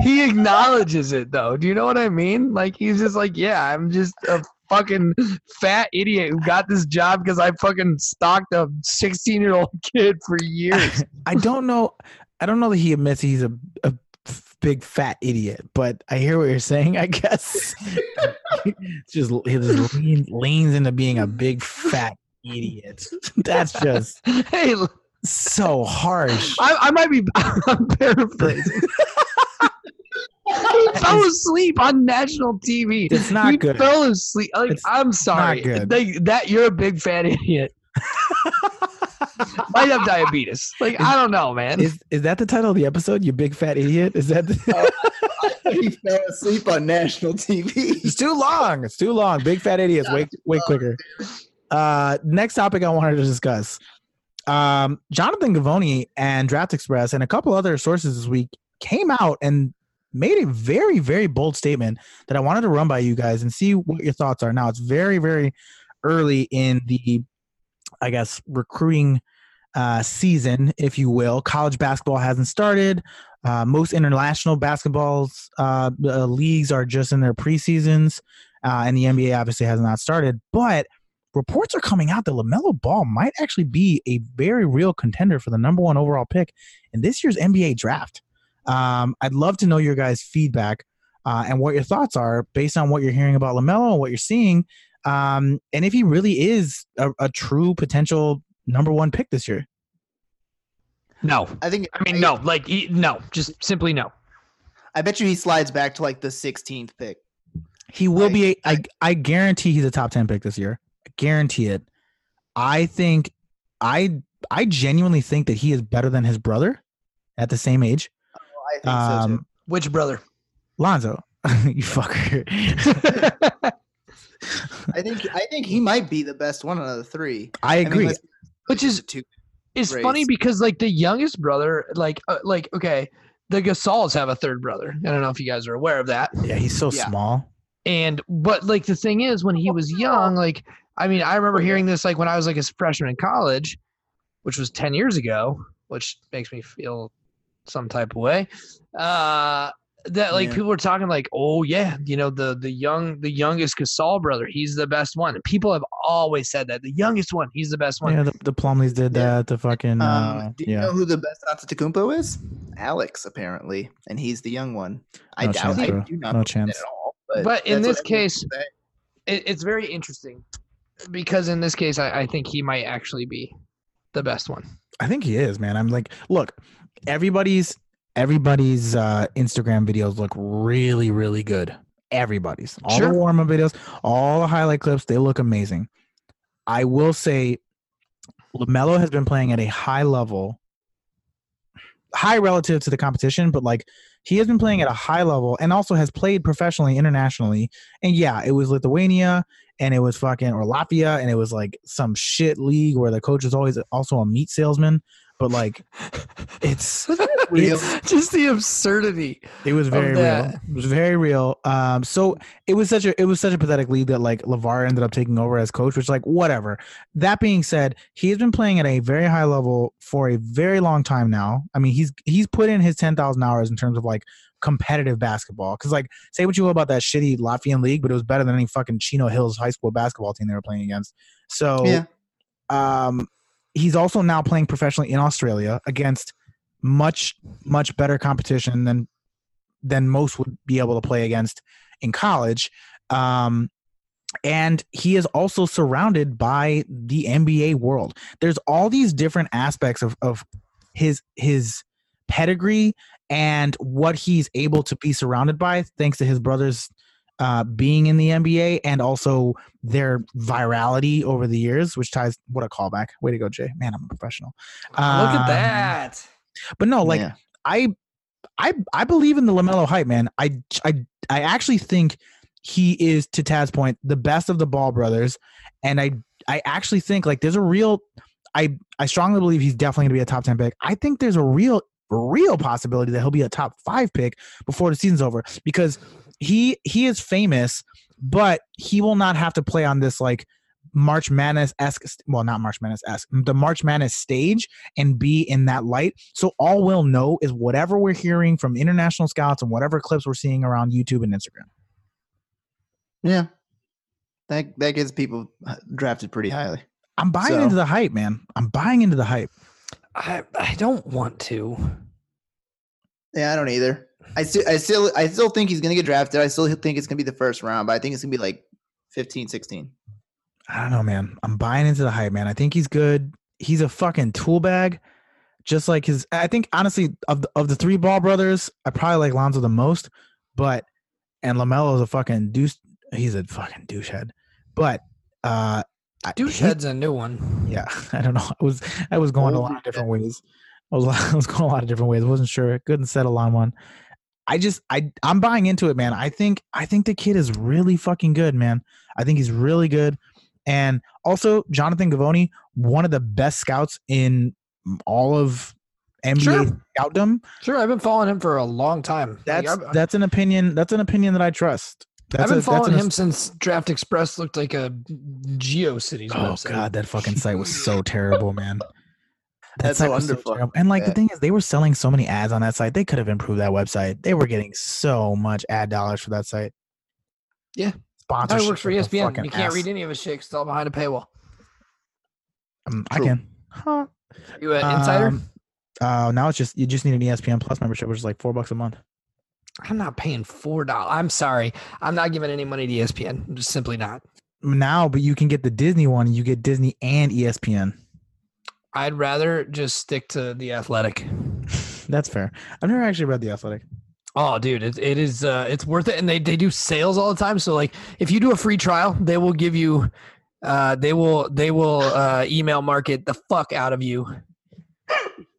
he acknowledges it though. Do you know what I mean? Like he's just like, yeah, I'm just a fucking fat idiot who got this job because I fucking stalked a 16 year old kid for years. I don't know. I don't know that he admits he's a, a big fat idiot, but I hear what you're saying. I guess it's just he just leans, leans into being a big fat idiot. That's just hey, so harsh. I, I might be I'm paraphrasing. He fell asleep on national TV. It's not he good. fell asleep. Like, It's I'm sorry. good. They- that you're a big fat idiot. Might have diabetes. Like I don't know, man. Is is that the title of the episode? You big fat idiot. Is that? The- he fell asleep on national TV. it's too long. It's too long. Big fat idiots. Wait, wait quicker. Uh, next topic I wanted to discuss. Um, Jonathan Givony and Draft Express and a couple other sources this week came out and made a very, very bold statement that I wanted to run by you guys and see what your thoughts are. Now it's very, very early in the, I guess, recruiting uh, season, if you will. College basketball hasn't started. Uh, most international basketballs uh, uh, leagues are just in their preseasons, uh, and the NBA obviously has not started. But reports are coming out that Lamelo Ball might actually be a very real contender for the number one overall pick in this year's NBA draft. Um, I'd love to know your guys' feedback uh, and what your thoughts are based on what you're hearing about Lamelo and what you're seeing, um, and if he really is a, a true potential number one pick this year. No. I think. I mean, no. Like he- no. Just simply no. I bet you he slides back to like the 16th pick. He will I- be. A, I I guarantee he's a top ten pick this year. I guarantee it. I think. I I genuinely think that he is better than his brother at the same age. I think so too. Um, Which brother? Lonzo, you fucker. I think I think he might be the best one out of the three. I I mean, agree. Which is two. it's Race. funny because like the youngest brother, like uh, like okay, the Gasols have a third brother. I don't know if you guys are aware of that. Yeah, he's so Yeah. small. And but like the thing is, when he was young, like I mean, I remember hearing this like when I was like a freshman in college, which was ten years ago, which makes me feel some type of way. Uh, that like Yeah. people were talking like, oh yeah, you know the the young the youngest Gasol brother, he's the best one. And people have always said that the youngest one, he's the best one. Yeah, the, the Plumlees did Yeah. that. The fucking Um, uh, do you yeah. know who the best Antetokounmpo is? Alex, apparently, and he's the young one. I No doubt. chance, I do not No it chance. at all. But, But in this case- It, it's very interesting because in this case, I, I think he might actually be the best one. I think he is, man. I'm like, look, everybody's everybody's uh Instagram videos look really, really good. Everybody's all Sure. the warm up videos, all the highlight clips, they look amazing. I will say LaMelo has been playing at a high level, high relative to the competition, but like he has been playing at a high level and also has played professionally internationally. And yeah, it was Lithuania and it was fucking or Latvia and it was like some shit league where the coach is always also a meat salesman. But like it's Real. Just the absurdity. it was very real. It was very real. Um, so it was such a it was such a pathetic lead that like Lavar ended up taking over as coach, which like whatever. That being said, he has been playing at a very high level for a very long time now. I mean, he's he's put in his ten thousand hours in terms of like competitive basketball. Because like, say what you will about that shitty Latvian league, but it was better than any fucking Chino Hills high school basketball team they were playing against. So Yeah. um, he's also now playing professionally in Australia against much much better competition than than most would be able to play against in college. Um, and he is also surrounded by the NBA world. There's all these different aspects of of his his pedigree and what he's able to be surrounded by thanks to his brothers uh, being in the NBA and also their virality over the years, which ties what a callback. Way to go, Jay. Man, I'm a professional. Look at Um, that. But no, like Yeah. I I I believe in the Lamelo hype, man. I I I actually think he is to Tad's point the best of the Ball brothers, and I I actually think like there's a real I I strongly believe he's definitely going to be a top ten pick. I think there's a real real possibility that he'll be a top five pick before the season's over because he he is famous, but he will not have to play on this like March Madness esque well not March Madness esque the March Madness stage and be in that light. So all we'll know is whatever we're hearing from international scouts and whatever clips we're seeing around YouTube and Instagram. Yeah. That that gets people uh, drafted pretty highly. I'm buying So- into the hype, man. I'm buying into the hype. I, I don't want to. Yeah, I don't either. I still I still I still think he's gonna get drafted. I still think it's gonna be the first round, but I think it's gonna be like 15, 16. I don't know, man. I'm buying into the hype, man. I think he's good. He's a fucking tool bag. Just like his I think honestly of the, of the three ball brothers, I probably like Lonzo the most, but and LaMelo is a fucking douche he's a fucking douchehead. But uh I- he- Douchehead's a new one. yeah i don't know i was i was going a lot of different ways i was i was going a lot of different ways wasn't sure couldn't settle on one i just i i'm buying into it man i think i think the kid is really fucking good man i think he's really good and also jonathan givony one of the best scouts in all of nba Sure. scoutdom Sure, I've been following him for a long time. That's I've, uh, that's an opinion that's an opinion that i trust that's I've been a- following him since Draft Express looked like a GeoCities Oh website. god, that fucking site was so terrible, man. That That's so was so wonderful. And like the thing is, they were selling so many ads on that site. They could have improved that website. They were getting so much ad dollars for that site. Yeah. sponsorship. He works for ESPN. You can't ass. read any of his shit it's all behind a paywall. Um, I can. Huh. You an insider? Um, uh, now it's just you just need an ESPN Plus membership, which is like four bucks a month. I'm not paying four dollars. I'm sorry. I'm not giving any money to ESPN. I'm just simply not. Now, but you can get the Disney one. You get Disney and ESPN. I'd rather just stick to the athletic. That's fair. I've never actually read the Athletic. Oh, dude, it, it is uh, it's worth it, and they they do sales all the time. So like, if you do a free trial, they will give you, uh, they will they will uh, email market the fuck out of you.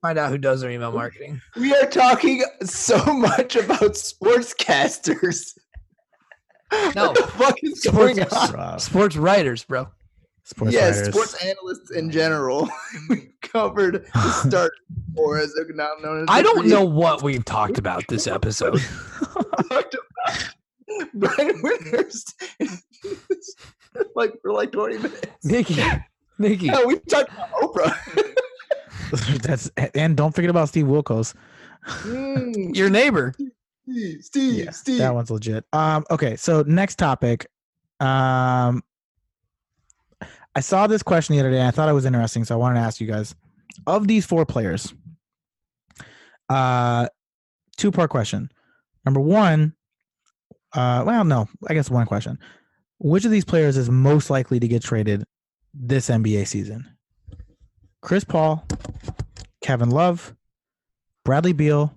Find out who does their email marketing. We are talking so much about sportscasters. No, what the fuck is sports, going on? Sports writers, bro. Sports yes, writers. sports analysts in general we covered the start or as they're now known as. I don't know what we've talked about this episode. Brian Winters like for like 20 minutes. Nikki, Nikki, No, we talked about Oprah. That's and don't forget about Steve Wilkos. Mm, your neighbor. Steve, Steve, Yeah, Steve. That one's legit. Um, okay, so next topic. Um, I saw this question the other day. And I thought it was interesting, so I wanted to ask you guys: of these four players, uh, two part question. Number one, uh, well, no, I guess one question: Which of these players is most likely to get traded this NBA season? Chris Paul, Kevin Love, Bradley Beal,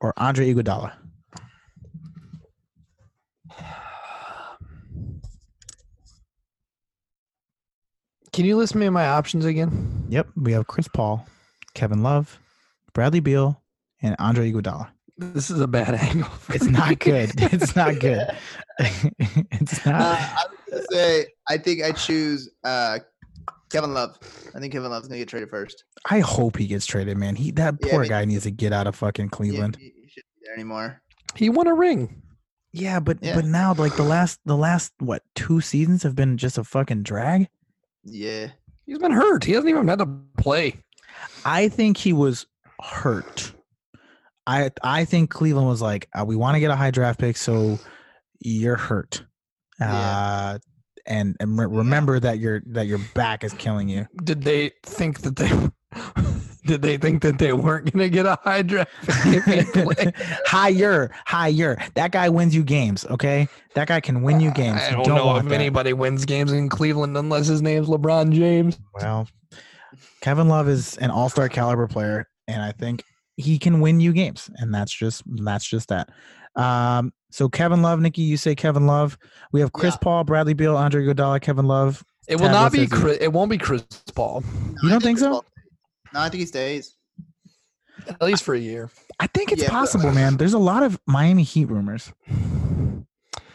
or Andre Iguodala? Can you list me my options again? Yep, we have Chris Paul, Kevin Love, Bradley Beal, and Andre Iguodala. This is a bad angle. for It's me. not good. It's not good. it's Uh, not. I was gonna say, I think I choose uh, Kevin Love. I think Kevin Love's gonna get traded first. I hope he gets traded, man. He that Yeah, poor me guy needs to get out of fucking Yeah, Cleveland. he, he shouldn't be there anymore. He won a ring. Yeah, but Yeah. but now like the last the last what two seasons have been just a fucking drag. Yeah. He's been hurt. He hasn't even had to play. I think he was hurt. I I think Cleveland was like, uh, we want to get a high draft pick, so you're hurt. Yeah. Uh, and and re- remember that your that your back is killing you. Did they think that they did they think that they weren't gonna get a high draft pick if he played? higher, higher. That guy wins you games. Okay, that guy can win you games. I You don't, know if that. anybody wins games in Cleveland unless his name's LeBron James. Well, Kevin Love is an all-star caliber player, and I think he can win you games, and that's just that's just that. Um, so Kevin Love, Nikki, you say Kevin Love. We have Chris Yeah. Paul, Bradley Beal, Andre Iguodala, Kevin Love. It will Tad, not be. Chris, it won't be Chris Paul You don't think Chris so? Paul- No, I think he stays. at least for a year. I think it's Yeah, but- possible, uh, man. There's a lot of Miami Heat rumors. Uh,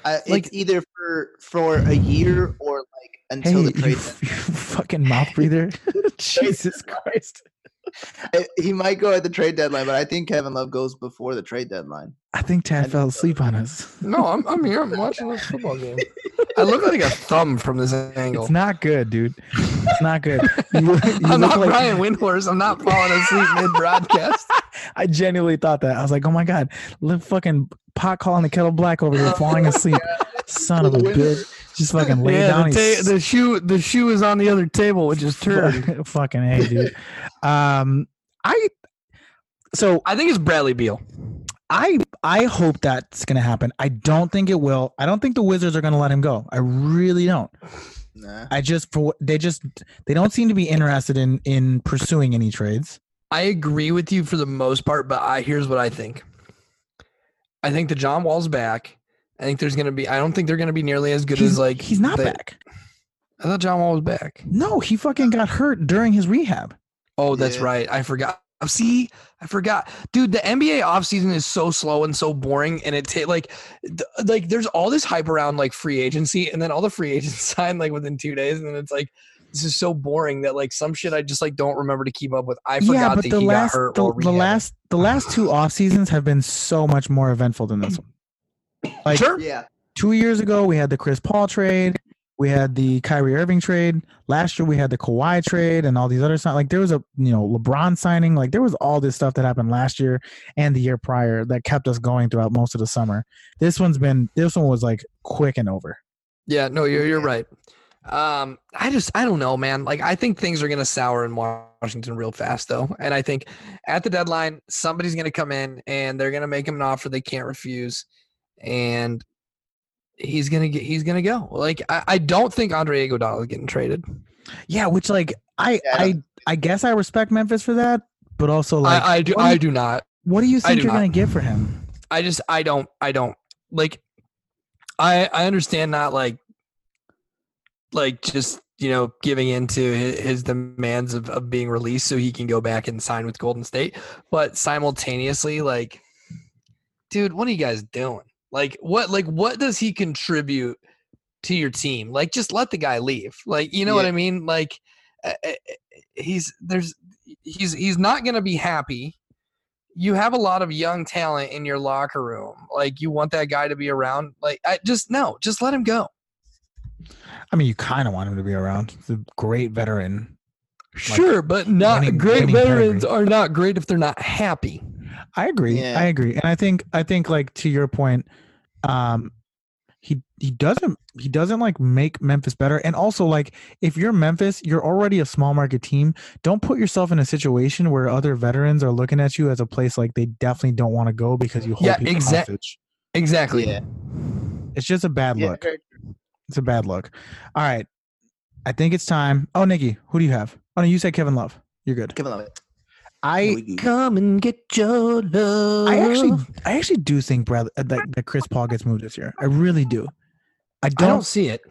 I, Like- it's either for for a year or like until Hey, the trade. you, you fucking mouth breather. Jesus Christ. He might go at the trade deadline, but I think Kevin Love goes before the trade deadline. I think Tad fell asleep on us. No, I'm, I'm here. I'm watching this football game. I look like a thumb from this angle. It's not good, dude. It's not good. You, you I'm look not like- Brian Windhorst. I'm not falling asleep mid broadcast. I genuinely thought that. I was like, oh my god, live fucking pot calling the kettle black over here, falling asleep. Son of a bitch. Just fucking lay Yeah, down. the, ta- the shoe the shoe is on the other table, which is turned. fucking hey, dude. Um, I so I think it's Bradley Beal. I I hope that's gonna happen. I don't think it will. I don't think the Wizards are gonna let him go. I really don't. Nah. I just for they just they don't seem to be interested in in pursuing any trades. I agree with you for the most part, but I here's what I think. I think the John Wall's back. I think there's gonna be. I don't think they're gonna be nearly as good He's, as like. he's not they- back. I thought John Wall was back. No, he fucking got hurt during his rehab. Oh, that's Yeah. right. I forgot. See, I forgot, dude. The NBA offseason is so slow and so boring, and it ta- like, th- like there's all this hype around like free agency, and then all the free agents sign like within two days, and then it's like this is so boring that like some shit I just like don't remember to keep up with. I forgot yeah, but that the he last got hurt the, the last the last two off seasons have been so much more eventful than this one. Like sure. Yeah. two years ago, we had the Chris Paul trade, we had the Kyrie Irving trade. Last year, we had the Kawhi trade and all these other stuff. Like there was a you know LeBron signing. Like there was all this stuff that happened last year and the year prior that kept us going throughout most of the summer. This one's been this one was like quick and over. Yeah, no, you're you're right. Um, I just I don't know, man. Like I think things are gonna sour in Washington real fast, though, and I think at the deadline somebody's gonna come in and they're gonna make him an offer they can't refuse, and he's gonna get he's gonna go. Like I, I don't think Andre Iguodala is getting traded. Yeah, which like I Yeah, I I I guess I respect Memphis for that, but also like I, I do what do I you- do not. what do you think do you're not. gonna get for him? I just I don't I don't like I I understand not like like just you know giving into his, his demands of, of being released so he can go back and sign with Golden State, but simultaneously like dude, what are you guys doing? Like what like what does he contribute to your team. Like, just let the guy leave. Like, you know what I mean? Like, uh, uh, he's there's he's he's not gonna be happy. You have a lot of young talent in your locker room. Like, you want that guy to be around. Like, I just no, just let him go. I mean, you kind of want him to be around. He's a great veteran. Sure, but not winning- great winning veterans pedigree. are not great if they're not happy. I agree. Yeah. I agree. And I think I think like to your point, um he he doesn't he doesn't like make Memphis better. And also like if you're Memphis, you're already a small market team. Don't put yourself in a situation where other veterans are looking at you as a place like they definitely don't want to go because you hold Yeah, people exact- hostage. Exactly. Yeah. It's just a bad Yeah, look. very- It's a bad look. All right. I think it's time. Oh, Nikki, who do you have? Oh no, you said Kevin Love. You're good. Kevin Love. I Come and get your love. I actually, I actually do think Brad uh, that, that Chris Paul gets moved this year. I really do. I I don't. don't see it.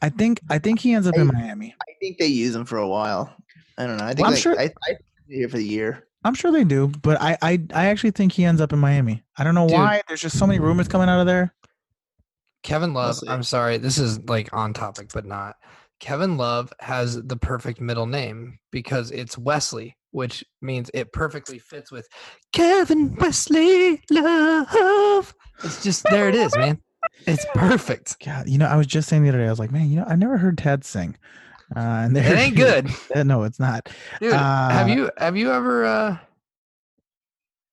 I think. I think he ends up in Miami. I think they use him for a while. I don't know. I think Well, I'm like, sure- I, I here for the year. I'm sure they do, but I, I, I actually think he ends up in Miami. I don't know Dude. why. There's just so many rumors coming out of there. Kevin Love. I'm sorry, this is like on topic, but not. Kevin Love has the perfect middle name because it's Wesley, which means it perfectly fits with Kevin Wesley Love. It's just there it is, man. It's perfect. God, you know, I was just saying the other day. I was like, man, you know, I never heard Tad sing, uh, and It ain't good. No, it's not. Dude, have Uh, you have you ever uh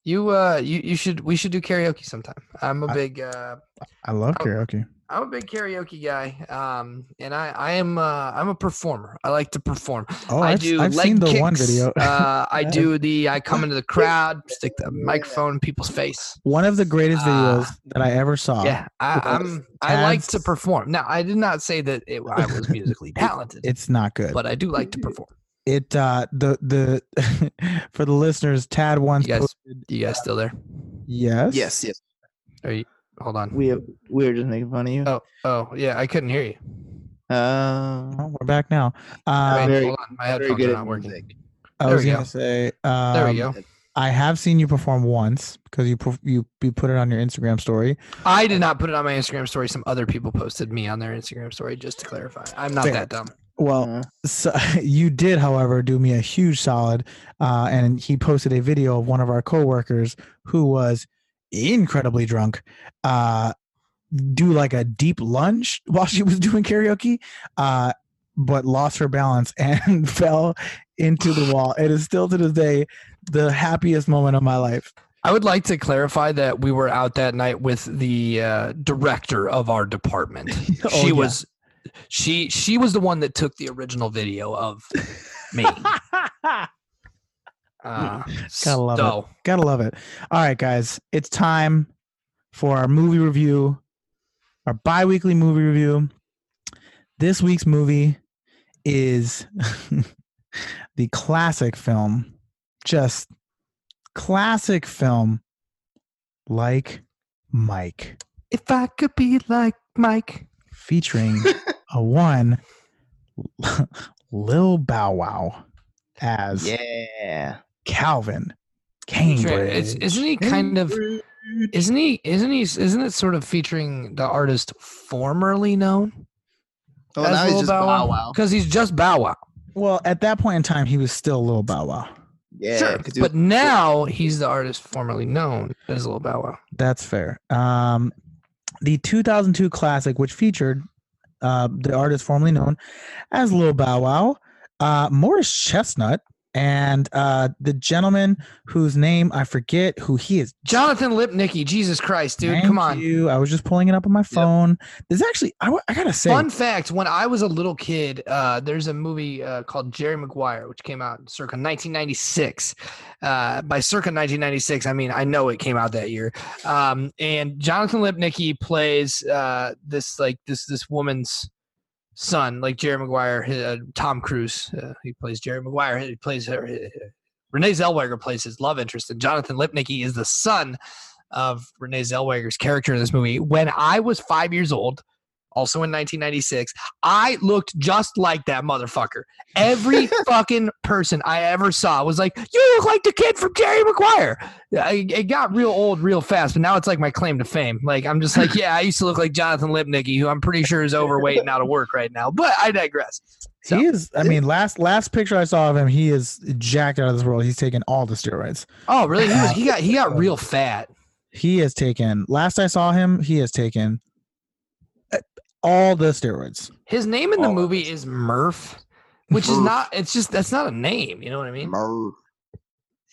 you uh you, you should we should do karaoke sometime. I'm a big uh I love karaoke. I'm a big karaoke guy. Um and I I am uh I'm a performer. I like to perform. Oh, I I've, do I've leg seen the one video. uh, I do the. I come into the crowd, stick the microphone in people's face. one of the greatest videos uh, that I ever saw. Yeah, I, I'm I like to perform. Now, I did not say that it, I was musically talented, It's not good. but I do like to perform. it uh the the for the listeners, Tad once You guys- posted You guys still there? yes. Yes, yes. Are you? Hold on. We have, we were just making fun of you. Oh, oh, yeah. I couldn't hear you. Uh, Oh, we're back now. Um, very- hold on. My headphones are at not working. music. I there was gonna go. say There we um, go. I have seen you perform once because you you you put it on your Instagram story. I did not put it on my Instagram story. Some other people posted me on their Instagram story. Just to clarify, I'm not Fair. that dumb. Well, Uh, so, you did, however, do me a huge solid, uh, and he posted a video of one of our coworkers who was incredibly drunk, uh, do like a deep lunge while she was doing karaoke, uh, but lost her balance and fell into the wall. It is still to this day the happiest moment of my life. I would like to clarify that we were out that night with the uh, director of our department. Oh, she yeah. was she she was the one that took the original video of me. Uh, Gotta love it. Gotta love it. All right, guys, it's time for our movie review, our bi weekly movie review. This week's movie is the classic film, just classic film like Mike, If I could be like Mike. featuring a one Lil Bow Wow as yeah. Calvin Sure, Cambridge. it's- isn't he kind of isn't he isn't he isn't it sort of featuring the artist formerly known Oh, now he's Lil just Bow Wow. because he's just Bow Wow. Well, at that point in time, he was still Lil Bow Wow. Yeah. sure, 'cause he but now he's the artist formerly known as Lil Bow Wow. That's fair. Um, the 2002 classic, which featured uh, the artist formerly known as Lil Bow Wow, uh, Morris Chestnut, and uh, the gentleman whose name I forget who he is. Jonathan Lipnicki, Jesus Christ, dude, Thank come on. You. I was just pulling it up on my phone. There's actually, I, I gotta say, Fun fact: When I was a little kid, uh, there's a movie uh, called Jerry Maguire, which came out circa 1996. Uh, by circa 1996, I mean I know it came out that year. Um, and Jonathan Lipnicki plays uh, this like this this woman's son, like Jerry Maguire. Uh, Tom Cruise, uh, he plays Jerry Maguire. He plays her. Renee Zellweger plays his love interest, and Jonathan Lipnicki is the son of Renee Zellweger's character in this movie. When I was five years old, also in 1996. I looked just like that motherfucker. Every fucking person I ever saw was like, "You look like the kid from Jerry Maguire." I, it got real old real fast, but now it's like my claim to fame. Like I'm just like, yeah, I used to look like Jonathan Lipnicki, who I'm pretty sure is overweight and out of work right now. But I digress. So- He is. I mean, last last picture I saw of him, he is jacked out of this world. He's taken all the steroids. Oh, really? He was. He got. He got real fat. He has taken. Last I saw him, he has taken all the steroids. His name in the All of movie is Murph, which is not. It's just that's not a name. You know what I mean? Murr.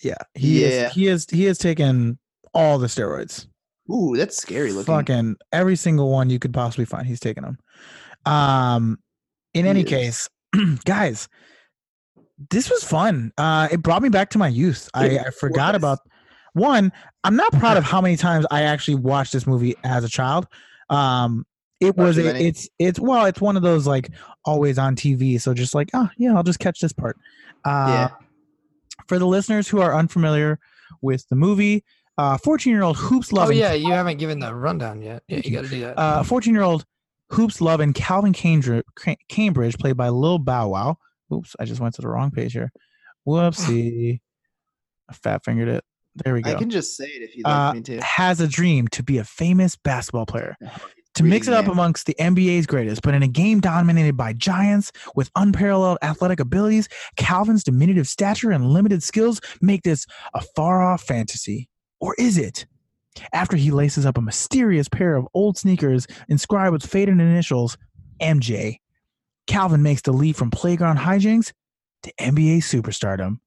Yeah, he Yeah. is. He is. He has taken all the steroids. Ooh, that's scary looking. Fucking every single one you could possibly find. He's taken them. Um, in He any is. case, guys, this was fun. Uh, it brought me back to my youth. I, I forgot was. about one. I'm not proud of how many times I actually watched this movie as a child. Um, it was a, many. it's it's well, it's one of those like always on TV. So just like oh yeah, I'll just catch this part. Uh, Yeah. For the listeners who are unfamiliar with the movie, uh, 14 year old hoops Oh yeah, you haven't given the rundown yet. Yeah, you got to do that. uh, 14 year old Hoops Love and Calvin Cambridge, Cambridge, played by Lil Bow Wow. Oops, I just went to the wrong page here. Whoopsie. I fat fingered it. There we go. I can just say it if you'd like Uh, me to. has a dream to be a famous basketball player. To mix it up amongst the NBA's greatest, but in a game dominated by giants with unparalleled athletic abilities, Calvin's diminutive stature and limited skills make this a far off fantasy. Or is it? After he laces up a mysterious pair of old sneakers inscribed with faded initials MJ, Calvin makes the leap from playground hijinks to NBA superstardom.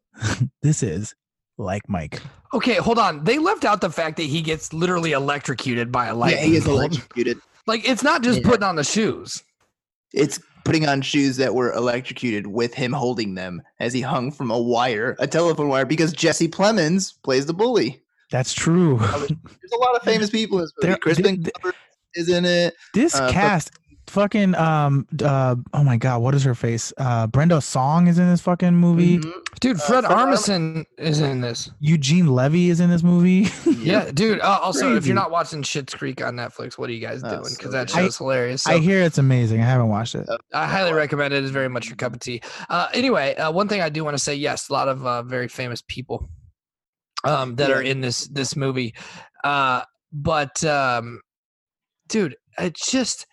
this is like Mike. Okay, hold on. They left out the fact that he gets literally electrocuted by a light. Yeah, he is bolt. electrocuted. Like it's not just Yeah. putting on the shoes. It's putting on shoes that were electrocuted with him holding them as he hung from a wire, a telephone wire, because Jesse Plemons plays the bully. That's true. There's a lot of famous people in this movie. There- Crispin there- Glover is in it. This Uh, fuck- cast, fucking um, uh, oh my god, what is her face? Uh, Brenda Song is in this fucking movie. Mhm. Dude, Uh, Fred Fred Arm- Armisen is in this. Eugene Levy is in this movie. Yeah, dude. Uh, also, if you're not watching Schitt's Creek on Netflix, what are you guys Oh, doing? so Because that good. show's hilarious. So I hear it's amazing. I haven't watched it. I highly recommend it. It's very much your cup of tea. Uh, anyway, uh, one thing I do want to say, yes, a lot of uh, very famous people um, that are in this this movie. Uh, but um, dude, it's just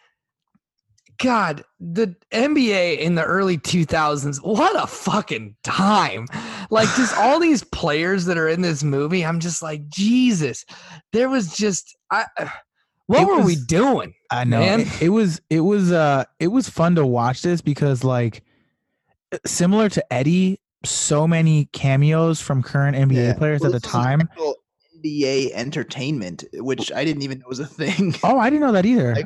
God, the NBA in the early 2000s, what a fucking time. Like just all these players that are in this movie, I'm just like, Jesus. There was just I what It were we doing? I know it, it was it was uh it was fun to watch this because like similar to Eddie, so many cameos from current NBA Yeah. players Well, at the time. NBA entertainment, which I didn't even know was a thing. Oh, I didn't know that either.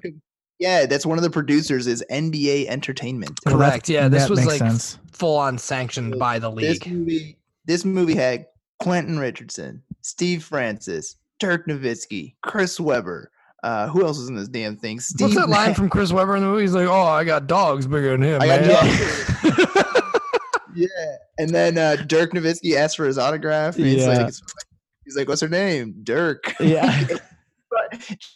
I could, yeah, that's one of the producers is NBA Entertainment. Correct. Yeah, this that was like sense. full on sanctioned So by the This league. movie, this movie had Quentin Richardson, Steve Francis, Dirk Nowitzki, Chris Webber. Uh, who else was in this damn thing? Steve What's that line from Chris Webber in the movie? He's like, "Oh, I got dogs bigger than him." I got man." Yeah, and then uh, Dirk Nowitzki asked for his autograph. And he's, Yeah. like, he's like, "What's her name?" Dirk. Yeah.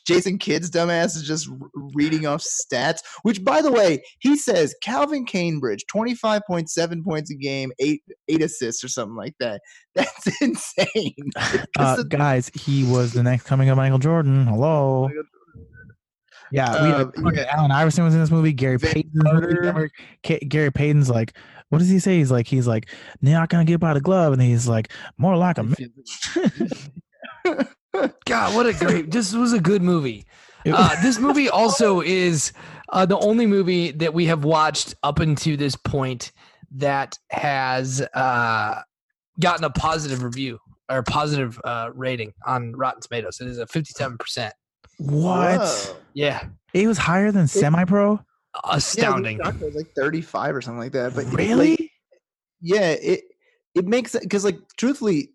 Jason Kidd's dumbass is just reading off stats. Which, by the way, he says Calvin Cambridge, twenty five point seven points a game, eight eight assists or something like that. That's insane. Uh, the- guys, he was the next coming of Michael Jordan. Hello. Yeah, we had, fucking yeah. Allen Iverson was in this movie. Gary Payton. was in the movie. Carter. Gary Payton's like, what does he say? He's like, he's like, not gonna get by the glove, and he's like, more like a. mi- God, what a great! This was a good movie. Uh, this movie also is uh, the only movie that we have watched up until this point that has uh, gotten a positive review or positive uh, rating on Rotten Tomatoes. It is a fifty-seven percent. what? Whoa. Yeah, It was higher than semi-pro. astounding. Yeah, it was like thirty five or something like that. But it, like, Really? yeah, it it makes because like truthfully,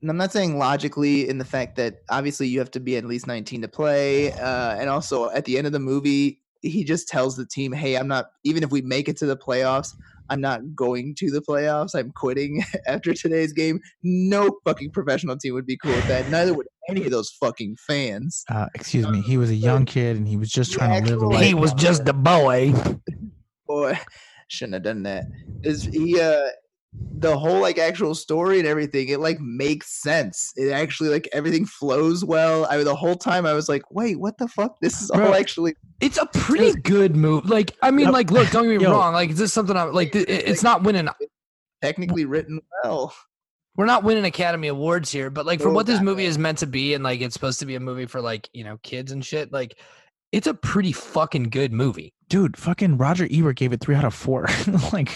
and I'm not saying logically in the fact that obviously you have to be at least 19 to play, uh, and also at the end of the movie, he just tells the team, "Hey, I'm not even if we make it to the playoffs." I'm not going to the playoffs. I'm quitting after today's game. No fucking professional team would be cool with that. Neither would any of those fucking fans. Uh, excuse me. He was a young kid and he was just The trying to live the actual, life. He was just a boy. Boy, shouldn't have done that. Is he? Uh, the whole like actual story and everything, it like makes sense. It actually like everything flows well. I the whole time I was like, wait, what the fuck? This is all actually It's a pretty good move. Like, I mean, Yep. like, look, don't get me Yo. wrong. Like, is this something I'm like? th- it- It's not winning. technically written well. We're not winning Academy Awards here, but like for Oh, what this movie no. is meant to be, and like it's supposed to be a movie for like you know kids and shit. Like, it's a pretty fucking good movie. Dude, fucking Roger Ebert gave it three out of four. like,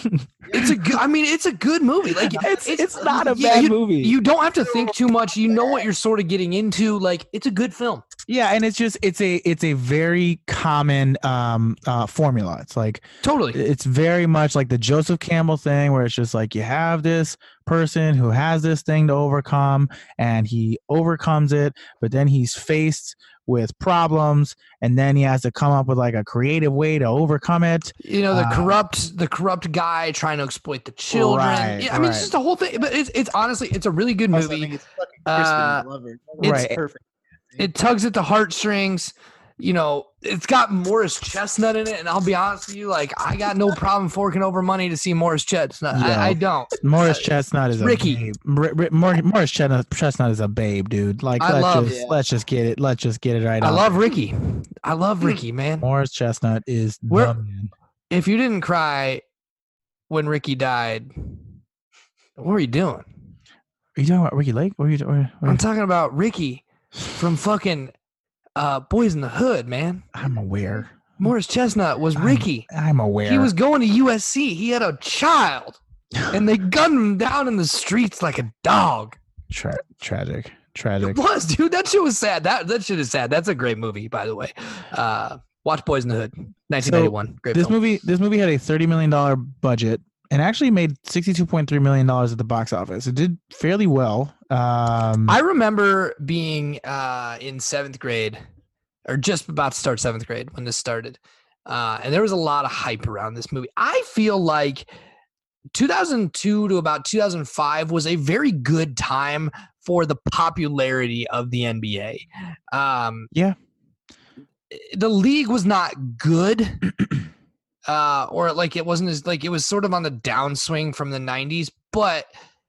It's a good. I mean, it's a good movie. Like, it's, it's not a bad you- movie. You don't have to think too much. You know what you're sort of getting into. Like, it's a good film. yeah, and it's just it's a it's a very common um uh formula. It's like Totally. it's very much like the Joseph Campbell thing where it's just like you have this person who has this thing to overcome and he overcomes it, but then he's faced with problems and then he has to come up with like a creative way to overcome it. You know, the Uh, corrupt, the corrupt guy trying to exploit the children. Right, yeah, I mean, it's just a whole thing. But it's it's honestly, it's a really good movie. it's Uh, it's- Right. perfect. it tugs at the heartstrings. You know, it's got Morris Chestnut in it, and I'll be honest with you, like I got no problem forking over money to see Morris Chestnut. Yeah. I, I don't. Morris Uh, Chestnut is a Ricky. babe. R- R- Morris Chestnut, is a babe, dude. Like I let's love- just Yeah. let's just get it. Let's just get it right. I out love. Ricky. I love Ricky, man. Morris Chestnut is Where-. If you didn't cry when Ricky died, what were you doing? Are you talking about Ricki Lake? What are you? Where, where, I'm talking about Ricky from fucking uh, Boys in the Hood, man. I'm aware. Morris Chestnut was I'm- Ricky. I'm aware. He was going to USC. He had a child, and they gunned him down in the streets like a dog. Tra- tragic. Tragic. It was, dude. That shit was sad. That that shit is sad. That's a great movie, by the way. Uh, watch Boys in the Hood, 1991. great This film. movie. This movie had a thirty million dollar budget and actually made sixty two point three million dollars at the box office. It did fairly well. Um, I remember being uh, in seventh grade, or just about to start seventh grade when this started, uh, and there was a lot of hype around this movie. I feel like 2002 to about 2005 was a very good time for the popularity of the NBA. Um, Yeah. the league was not good. Uh, or like it wasn't as like it was sort of on the downswing from the 90s, but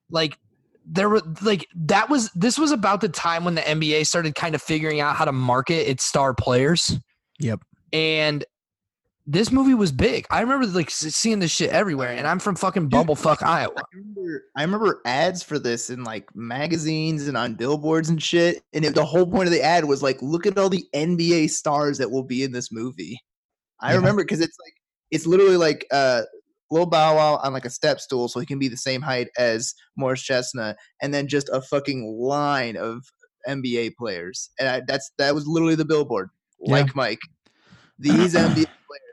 like there were like that was this was about the time when the NBA started kind of figuring out how to market its star players. Yep. And this movie was big. I remember like seeing this shit everywhere, and I'm from fucking Bumblefuck, Iowa. I remember, I remember ads for this in like magazines and on billboards and shit. And it, the whole point of the ad was like, look at all the NBA stars that will be in this movie. I Yeah. remember because it's like it's literally like uh Lil Bow Wow on like a step stool, so he can be the same height as Morris Chestnut, and then just a fucking line of NBA players. And I, that's that was literally the billboard. Yeah. Like Mike, these NBA players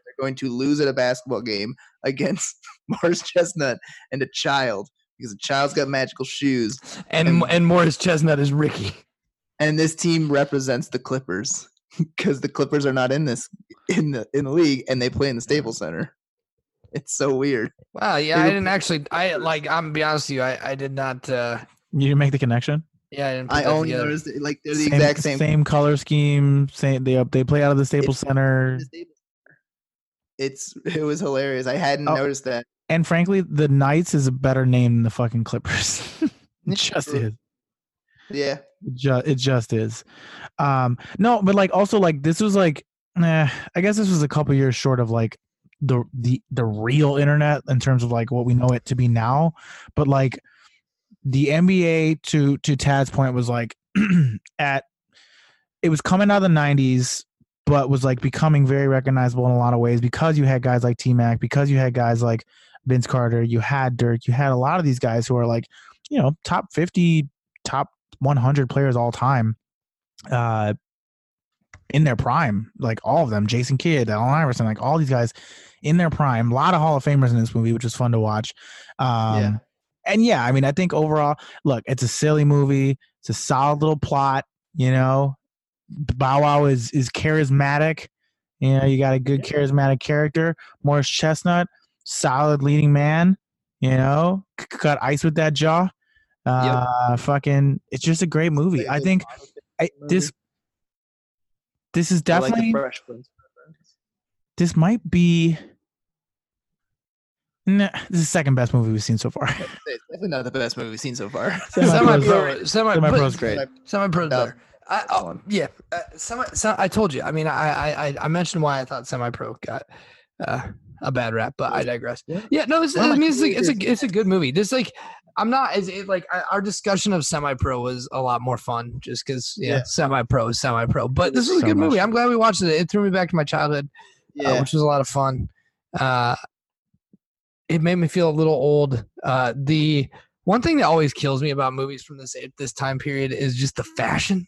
are going to lose at a basketball game against Morris Chestnut and a child because a child's got magical shoes, And And- and Morris Chestnut is Ricky. and this team represents the Clippers because the Clippers are not in this in the in the league and they play in the Staples Center. It's so weird. Wow, yeah, They I didn't actually. I like. I'm gonna be honest with you. I I did not. uh you didn't make the connection. Yeah, I didn't. Put I that only together. noticed it, like they're the exact same. same color scheme. Same. They they play out of the Staples Center. Center. It's it was hilarious. I hadn't Oh. noticed that. And frankly, the Knights is a better name than the fucking Clippers. it just is. Yeah, It just, it just is. Um, no, but like also like this was like, eh, I guess this was a couple years short of like the the the real internet in terms of like what we know it to be now. But like the NBA to to Tad's point was like at it was coming out of the '90s, but was like becoming very recognizable in a lot of ways because you had guys like T Mac, because you had guys like Vince Carter, you had Dirk, you had a lot of these guys who are like, you know, top 50, top 100 players all time uh in their prime like all of them jason kidd allen iverson like all these guys in their prime a lot of hall of famers in this movie which is fun to watch. Um Yeah. and yeah i mean i think overall look it's a silly movie it's a solid little plot you know? Bow wow is is charismatic you know you got a good charismatic character. Morris chestnut solid leading man you know? Cut ice with that jaw uh fucking it's just a great movie i think I, this this is I like definitely Fresh this might be. Nah, this is the second best movie we've seen so far. It's definitely not the best movie we've seen so far. Semi Semi-pro. semi Semi-pro is great. Semi pro No, better. I, that's oh, one. yeah, uh, semi. So, I told you. I mean, I, I I- I mentioned why I thought semi pro got uh, a bad rap, but I digress. Yeah. Yeah, no, it's, I mean, it's a, it's a it's a good movie. This like, I'm not as it, like our discussion of semi pro was a lot more fun just because yeah, Yeah. semi pro is semi pro. But this was a So good movie. much. I'm glad we watched it. It threw me back to my childhood, uh, Yeah. which was a lot of fun. Uh, it made me feel a little old. Uh, the one thing that always kills me about movies from this this time period is just the fashion.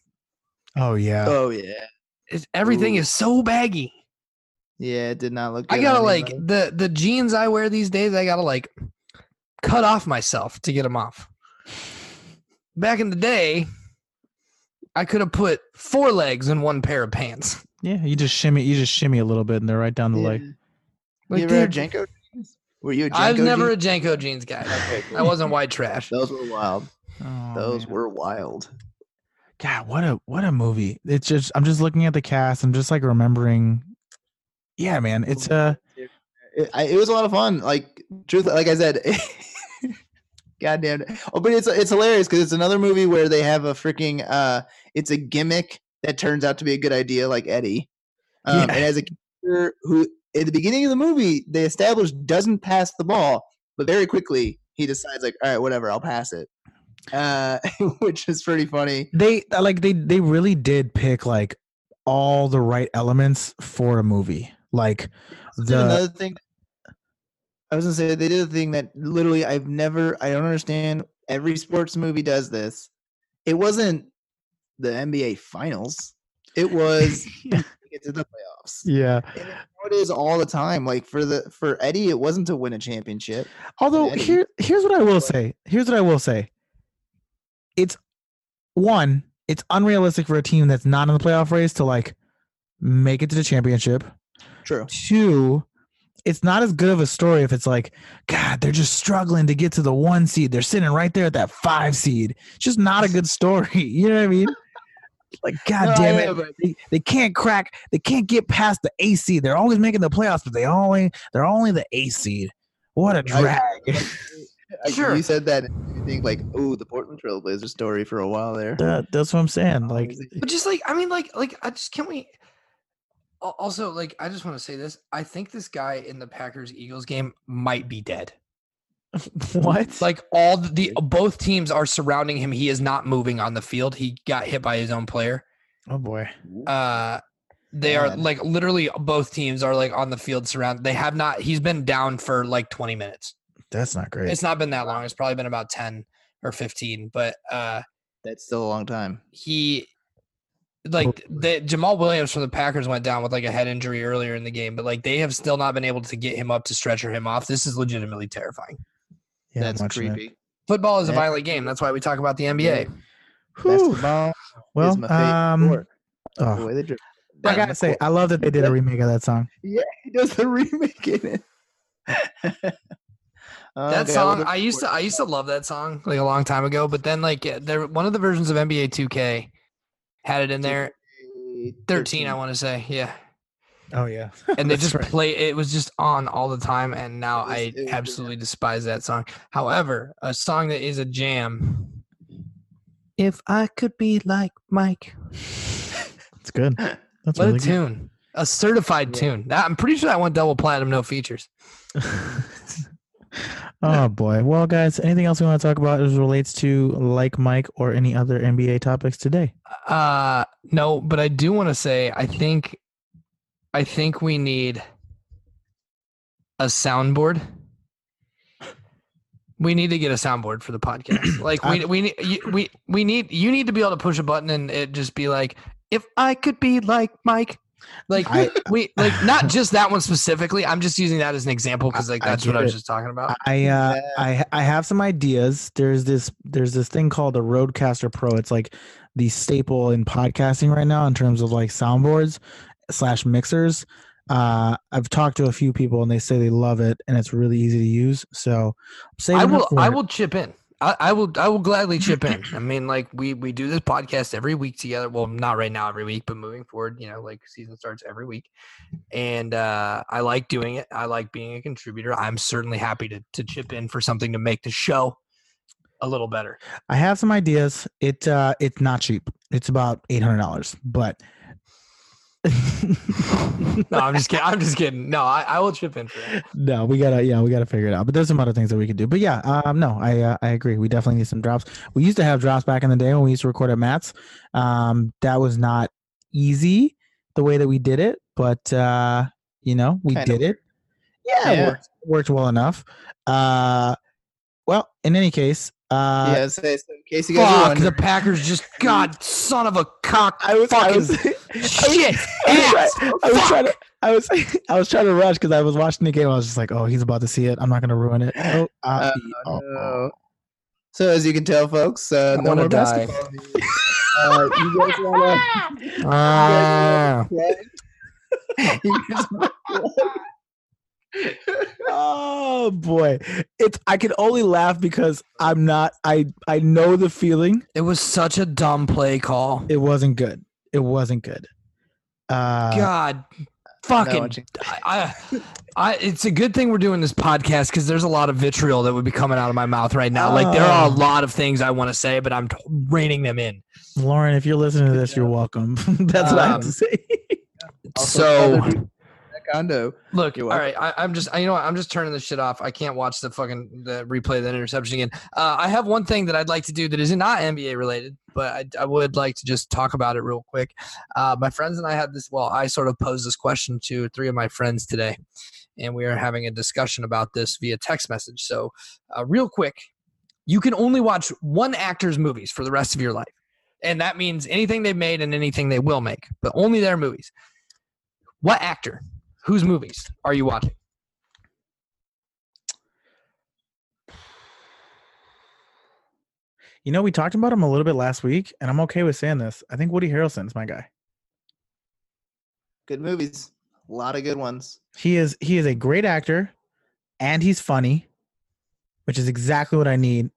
Oh yeah. Oh yeah. It's, everything Ooh. is so baggy. Yeah, it did not look. Good. I gotta on like the the jeans I wear these days. I gotta like cut off myself to get them off. Back in the day, I could have put four legs in one pair of pants. Yeah, you just shimmy, you just shimmy a little bit, and they're right down the Yeah. leg. Like, you ever had dude, JNCO jeans? Were you a I was never a? JNCO jeans guy. Okay, I wasn't white trash. Those were wild. Oh, Those man. were wild. God, what a what a movie! It's just I'm just looking at the cast. I'm just like remembering. Yeah, man, it's uh It, it was a lot of fun. Like truth, like I said. God damn it. Oh, but it's it's hilarious because it's another movie where they have a freaking uh it's a gimmick that turns out to be a good idea, like Eddie. Um, Yeah. and as a character who at the beginning of the movie they established doesn't pass the ball, but very quickly he decides like, all right, whatever, I'll pass it. Uh, which is pretty funny. they uh, like they they really did pick like all the right elements for a movie. Like the another thing. I was gonna say they did a thing that literally I've never. I don't understand. Every sports movie does this. It wasn't the NBA Finals. It was yeah, to get to the playoffs. yeah. It is all the time. Like for the for Eddie, it wasn't to win a championship. Although Eddie. here here's what I will say. Here's what I will say. It's one, it's unrealistic for a team that's not in the playoff race to like make it to the championship. True. Two, it's not as good of a story if it's like, God, they're just struggling to get to the one seed. They're sitting right there at that five seed. It's just not a good story. You know what I mean? Like, God No, damn it. know, They, they can't crack, they can't get past the A seed. They're always making the playoffs, but they only they're only the A seed. What a drag. I- Sure. You said that. and You think like, oh, the Portland Trailblazer story for a while there. That, that's what I'm saying. Like, But just like I mean, like like I just can't we. Al- Also, like I just want to say this. I think this guy in the Packers Eagles game might be dead. what? Like all the, the both teams are surrounding him. He is not moving on the field. He got hit by his own player. oh boy. Uh they are like literally both teams are like on the field surround. They have not he's been down for like 20 minutes. That's not great. It's not been that long. It's probably been about 10 or 15, but uh That's still a long time. he like the Jamaal Williams from the Packers went down with like a head injury earlier in the game, but like they have still not been able to get him up to stretcher him off. This is legitimately terrifying. Yeah, That's much of it. creepy. Football is a Yeah. violent game. That's why we talk about the NBA. Whew. Basketball is Well, my favorite um, sport. The oh, way they dribble. I gotta say, I love that they did a remake of that song. Yeah, he does the remake in it. That God, song what a I used to. I used to love that song like a long time ago, but then like yeah, there one of the versions of NBA 2K had it in there. 13, I want to say. Yeah. Oh yeah, And they just right. play it was just on all the time and now was- I it was absolutely despise that song. However, a song that is a jam. If I could be like Mike. It's good. That's what really a tune. A certified Yeah. tune. I'm pretty sure that went double platinum, no features. oh boy. Well, guys, anything else we want to talk about as relates to like Mike or any other NBA topics today? Uh no, but I do want to say I think I think we need a soundboard. We need to get a soundboard for the podcast. Like we we need you, we we need you need to be able to push a button and it just be like if I could be like Mike. Like I- we like not just that one specifically. I'm just using that as an example because like I that's what I was it. just talking about. I uh, Yeah. I I have some ideas. There's this there's this thing called a RodeCaster Pro. It's like the staple in podcasting right now in terms of like soundboards slash mixers. Uh, I've talked to a few people and they say they love it and it's really easy to use. So I'm saving I up will I will chip in. I, I will I will gladly chip in. I mean, like we we do this podcast every week together. Well, not right now every week, but moving forward, you know, like season starts every week. And uh I like doing it. I like being a contributor. I'm certainly happy to to chip in for something to make the show a little better. I have some ideas. It uh it's not cheap. It's about eight hundred dollars, but No, I'm just kidding. I'm just kidding. No, I, I will chip in for that. no, we gotta yeah, we gotta figure it out. But there's some other things that we could do. But yeah, um, no, I uh, I agree. We definitely need some drops. We used to have drops back in the day when we used to record at Matt's. Um, that was not easy the way that we did it, but uh, you know, we Kinda did it. Yeah, it worked, worked well enough. Uh, well, in any case, uh, yeah, so, so in case you guys are Fuck, the Packers just God, son of a cock. I was, I fucking was, shit. I was, trying, I was trying to, I was, I was trying to rush because I was watching the game. I was just like, oh, he's about to see it. I'm not gonna ruin it. Oh, uh, Oh, oh, no. So as you can tell, folks, uh, I no wanna more die. basketball. uh, you guys wanna? Ah. you guys wanna oh boy, it's. I can only laugh because I'm not. I I know the feeling. it was such a dumb play call. It wasn't good. It wasn't good. Uh, God, fucking. watching- I, I, it's a good thing we're doing this podcast because there's a lot of vitriol that would be coming out of my mouth right now. Like there are a Oh. lot of things I want to say, but I'm t- reining them in. Lauren, if you're listening to this, you're welcome. That's what I have to Um, say. Also, so other people- Condo. look, all right, I, I'm just, I, you know, what, I'm just turning this shit off. I can't watch the fucking the replay of that interception again. Uh, I have one thing that I'd like to do that is not NBA related, but I, I would like to just talk about it real quick. Uh, my friends and I had this. Well, I sort of posed this question to three of my friends today, and we are having a discussion about this via text message. So, uh, real quick, you can only watch one actor's movies for the rest of your life, and that means anything they've made and anything they will make, but only their movies. What actor? Whose movies are you watching? You know, we talked about him a little bit last week, and I'm okay with saying this. I think Woody Harrelson's my guy. Good movies. A lot of good ones. He is he is a great actor, and he's funny, which is exactly what I need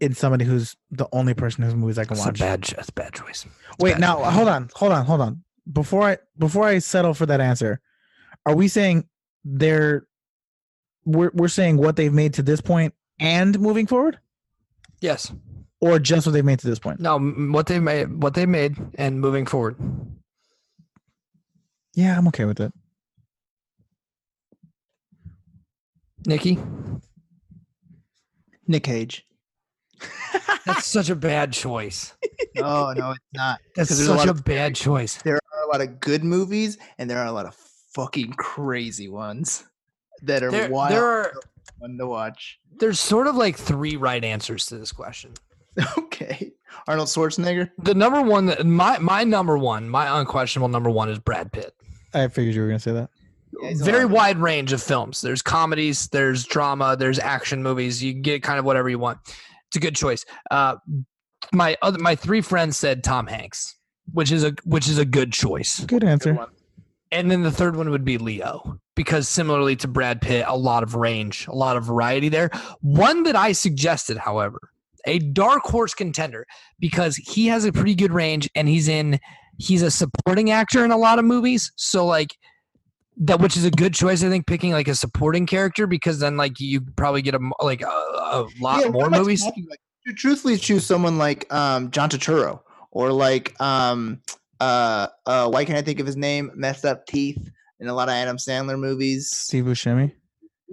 in somebody who's the only person whose movies I can That's a watch. bad, cho- that's a bad choice. Wait, bad now choice. hold on, hold on, hold on. Before I before I settle for that answer, are we saying they're we're we're saying what they've made to this point and moving forward, Yes. or just what they've made to this point? No. What they made, what they made, and moving forward. Yeah, I'm okay with it. Nikki, Nic Cage. that's such a bad choice. No, no, it's not. That's there's a such a, of- bad choice. There are a lot of good movies, and there are a lot of fucking crazy ones that are There, wild there are fun to watch. there's sort of like three right answers to this question. Okay, Arnold Schwarzenegger. The number one, that my my number one, my unquestionable number one is Brad Pitt. I figured you were gonna say that. Yeah, Very wide range of films. There's comedies, there's drama, there's action movies. You can get kind of whatever you want. It's a good choice. Uh, my other my three friends said Tom Hanks, which is a which is a good choice. Good Good answer. one. And then the third one would be Leo, because similarly to Brad Pitt, a lot of range, a lot of variety there. One that I suggested, however, a dark horse contender, because he has a pretty good range and he's in, he's a supporting actor in a lot of movies. So, like, that which is a good choice, I think, picking like a supporting character because then like you probably get a like a, a lot Yeah, more what am I movies. about? Truthfully, choose someone like um, John Turturro or like um, uh, uh, why can't I think of his name? Messed up teeth in a lot of Adam Sandler movies. Steve Buscemi.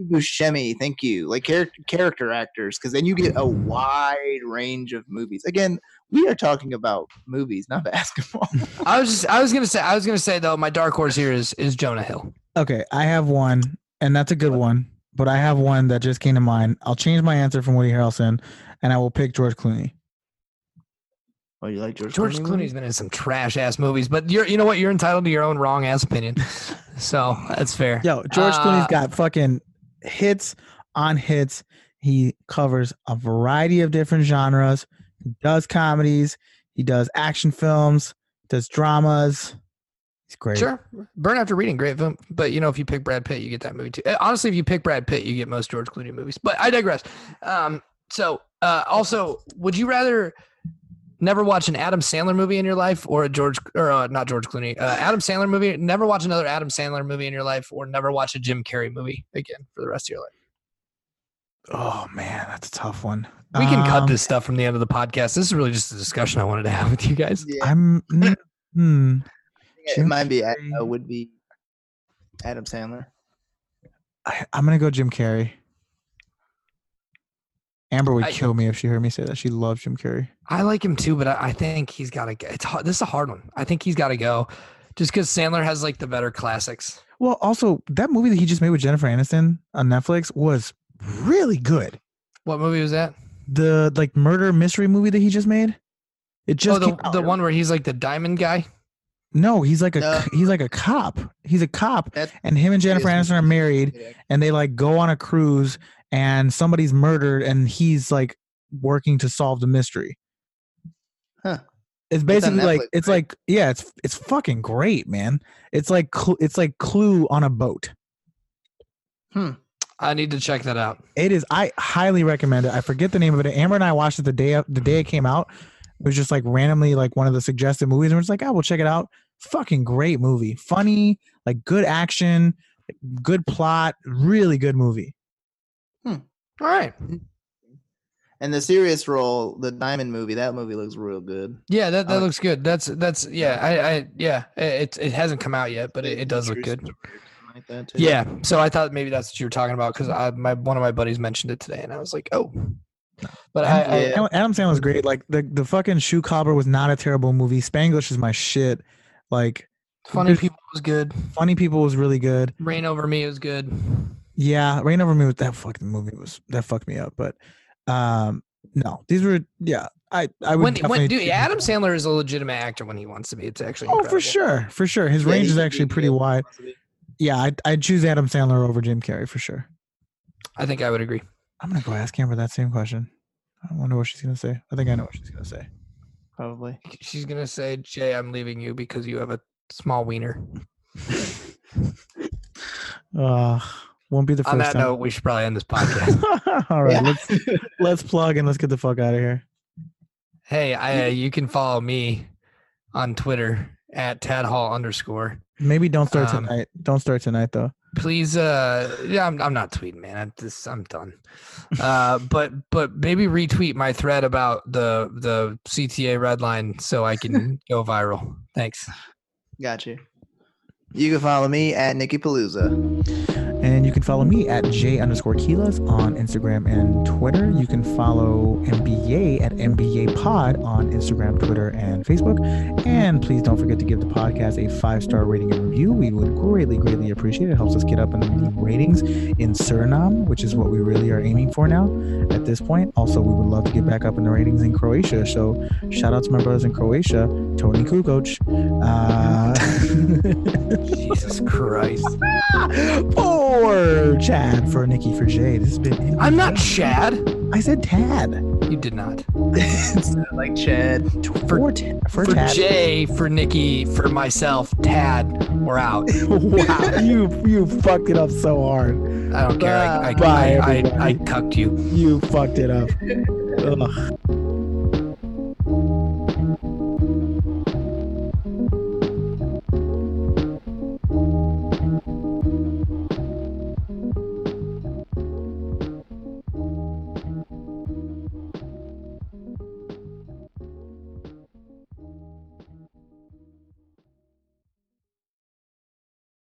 Buscemi, thank you. Like character character actors, because then you get a wide range of movies. Again, we are talking about movies, not basketball. I was just, I was gonna say I was gonna say though my dark horse here is is Jonah Hill. Okay, I have one, and that's a good one. But I have one that just came to mind. I'll change my answer from Woody Harrelson, and I will pick George Clooney. Oh, you like George? George Clooney Clooney's movies? been in some trash ass movies, but you're you know what? You're entitled to your own wrong ass opinion. so that's fair. Yo, George Uh, Clooney's got fucking hits on hits. He covers a variety of different genres. He does comedies. He does action films. Does dramas. He's great. Sure. Burn After Reading, great film. But you know, if you pick Brad Pitt, you get that movie too. Uh, Honestly, if you pick Brad Pitt, you get most George Clooney movies. But I digress. Um, So, uh, also, would you rather never watch an Adam Sandler movie in your life, or a George or uh, not George Clooney, uh, Adam Sandler movie? Never watch another Adam Sandler movie in your life, or never watch a Jim Carrey movie again for the rest of your life. Oh man, that's a tough one. We can cut Um, this stuff from the end of the podcast. This is really just a discussion I wanted to have with you guys. Yeah, I'm. mm, Hmm. it Jim might be. uh, Carrey. would be Adam Sandler. I, I'm gonna go Jim Carrey. Amber would I- kill me if she heard me say that. She loves Jim Carrey. I like him too, but I, I think he's got to. It's hard. This is a hard one. I think he's got to go, just because Sandler has like the better classics. Well, also that movie that he just made with Jennifer Aniston on Netflix was really good. What movie was that? The like murder mystery movie that he just made. It just oh, the, the one where he's like the diamond guy. No, he's like a No. he's like a cop. He's a cop, That and him and Jennifer Aniston are married, and they like go on a cruise, and somebody's murdered, and he's like working to solve the mystery. Huh. It's basically like Netflix, it's right? like yeah, it's it's fucking great, man. It's like Cl- it's like Clue on a boat. Hmm. I need to check that out. It is. I highly recommend it. I forget the name of it. Amber and I watched it the day the day it came out. It was just like randomly like one of the suggested movies, and we're just like, oh, we'll check it out. Fucking great movie, funny, like good action, good plot, really good movie. All right. And the serious role, the Diamond movie, that movie looks real good. Yeah, that, that Uh, looks good. That's that's yeah. I, I yeah. It it hasn't come out yet, but it, it does look good. story or something Like. Yeah. So I thought maybe that's what you were talking about because I my one of my buddies mentioned it today, and I was like, oh. But I, I Yeah. Adam- Adam Sandler's great. Like the the fucking Shoe Cobbler was not a terrible movie. Spanglish is my shit. Like funny people was good. Funny People was really good. Reign Over Me was good. Yeah, Reign Over Me was that fucking movie was that fucked me up. But um no, these were yeah. I I would When definitely when dude, Adam. Sandler is a legitimate actor when he wants to be. It's actually Oh, incredible. for sure, for sure. His Yeah, range is actually pretty wide. Yeah, I'd, I'd choose Adam Sandler over Jim Carrey for sure. I think I would agree. I'm gonna go ask Amber that same question. I wonder what she's gonna say. I think I know what she's gonna say. Probably. She's gonna say, "Jay, I'm leaving you because you have a small wiener." Uh, won't be the first. On first that time. note, we should probably end this podcast. All right, Yeah. let's let's plug and let's get the fuck out of here. hey, I, uh, you can follow me on Twitter at Tad Hall underscore. Maybe don't start Um, tonight. Don't start tonight though. please uh yeah i'm, I'm not tweeting man i'm just i'm done uh but but maybe retweet my thread about the the cta red line so i can go viral thanks Got you. You can follow me at Nikki Palooza. And you can follow me at J underscore Quiles on Instagram and Twitter. You can follow NBYay at NBYay Pod on Instagram, Twitter, and Facebook. And please don't forget to give the podcast a five star rating and review. We would greatly, greatly appreciate it. It helps us get up in the ratings in Suriname, which is what we really are aiming for now at this point. Also, we would love to get back up in the ratings in Croatia. So shout out to my brothers in Croatia, Toni Kukoc. Uh, jesus christ for Chad, for Nikki, for Jay. This has been. i'm not chad I said Tad. you did not It's like Chad. For, for, for Tad. jay for nikki for myself tad we're out wow, you you fucked it up so hard. i don't care i, I, Bye, I, I, everybody. I cucked you You fucked it up. Ugh.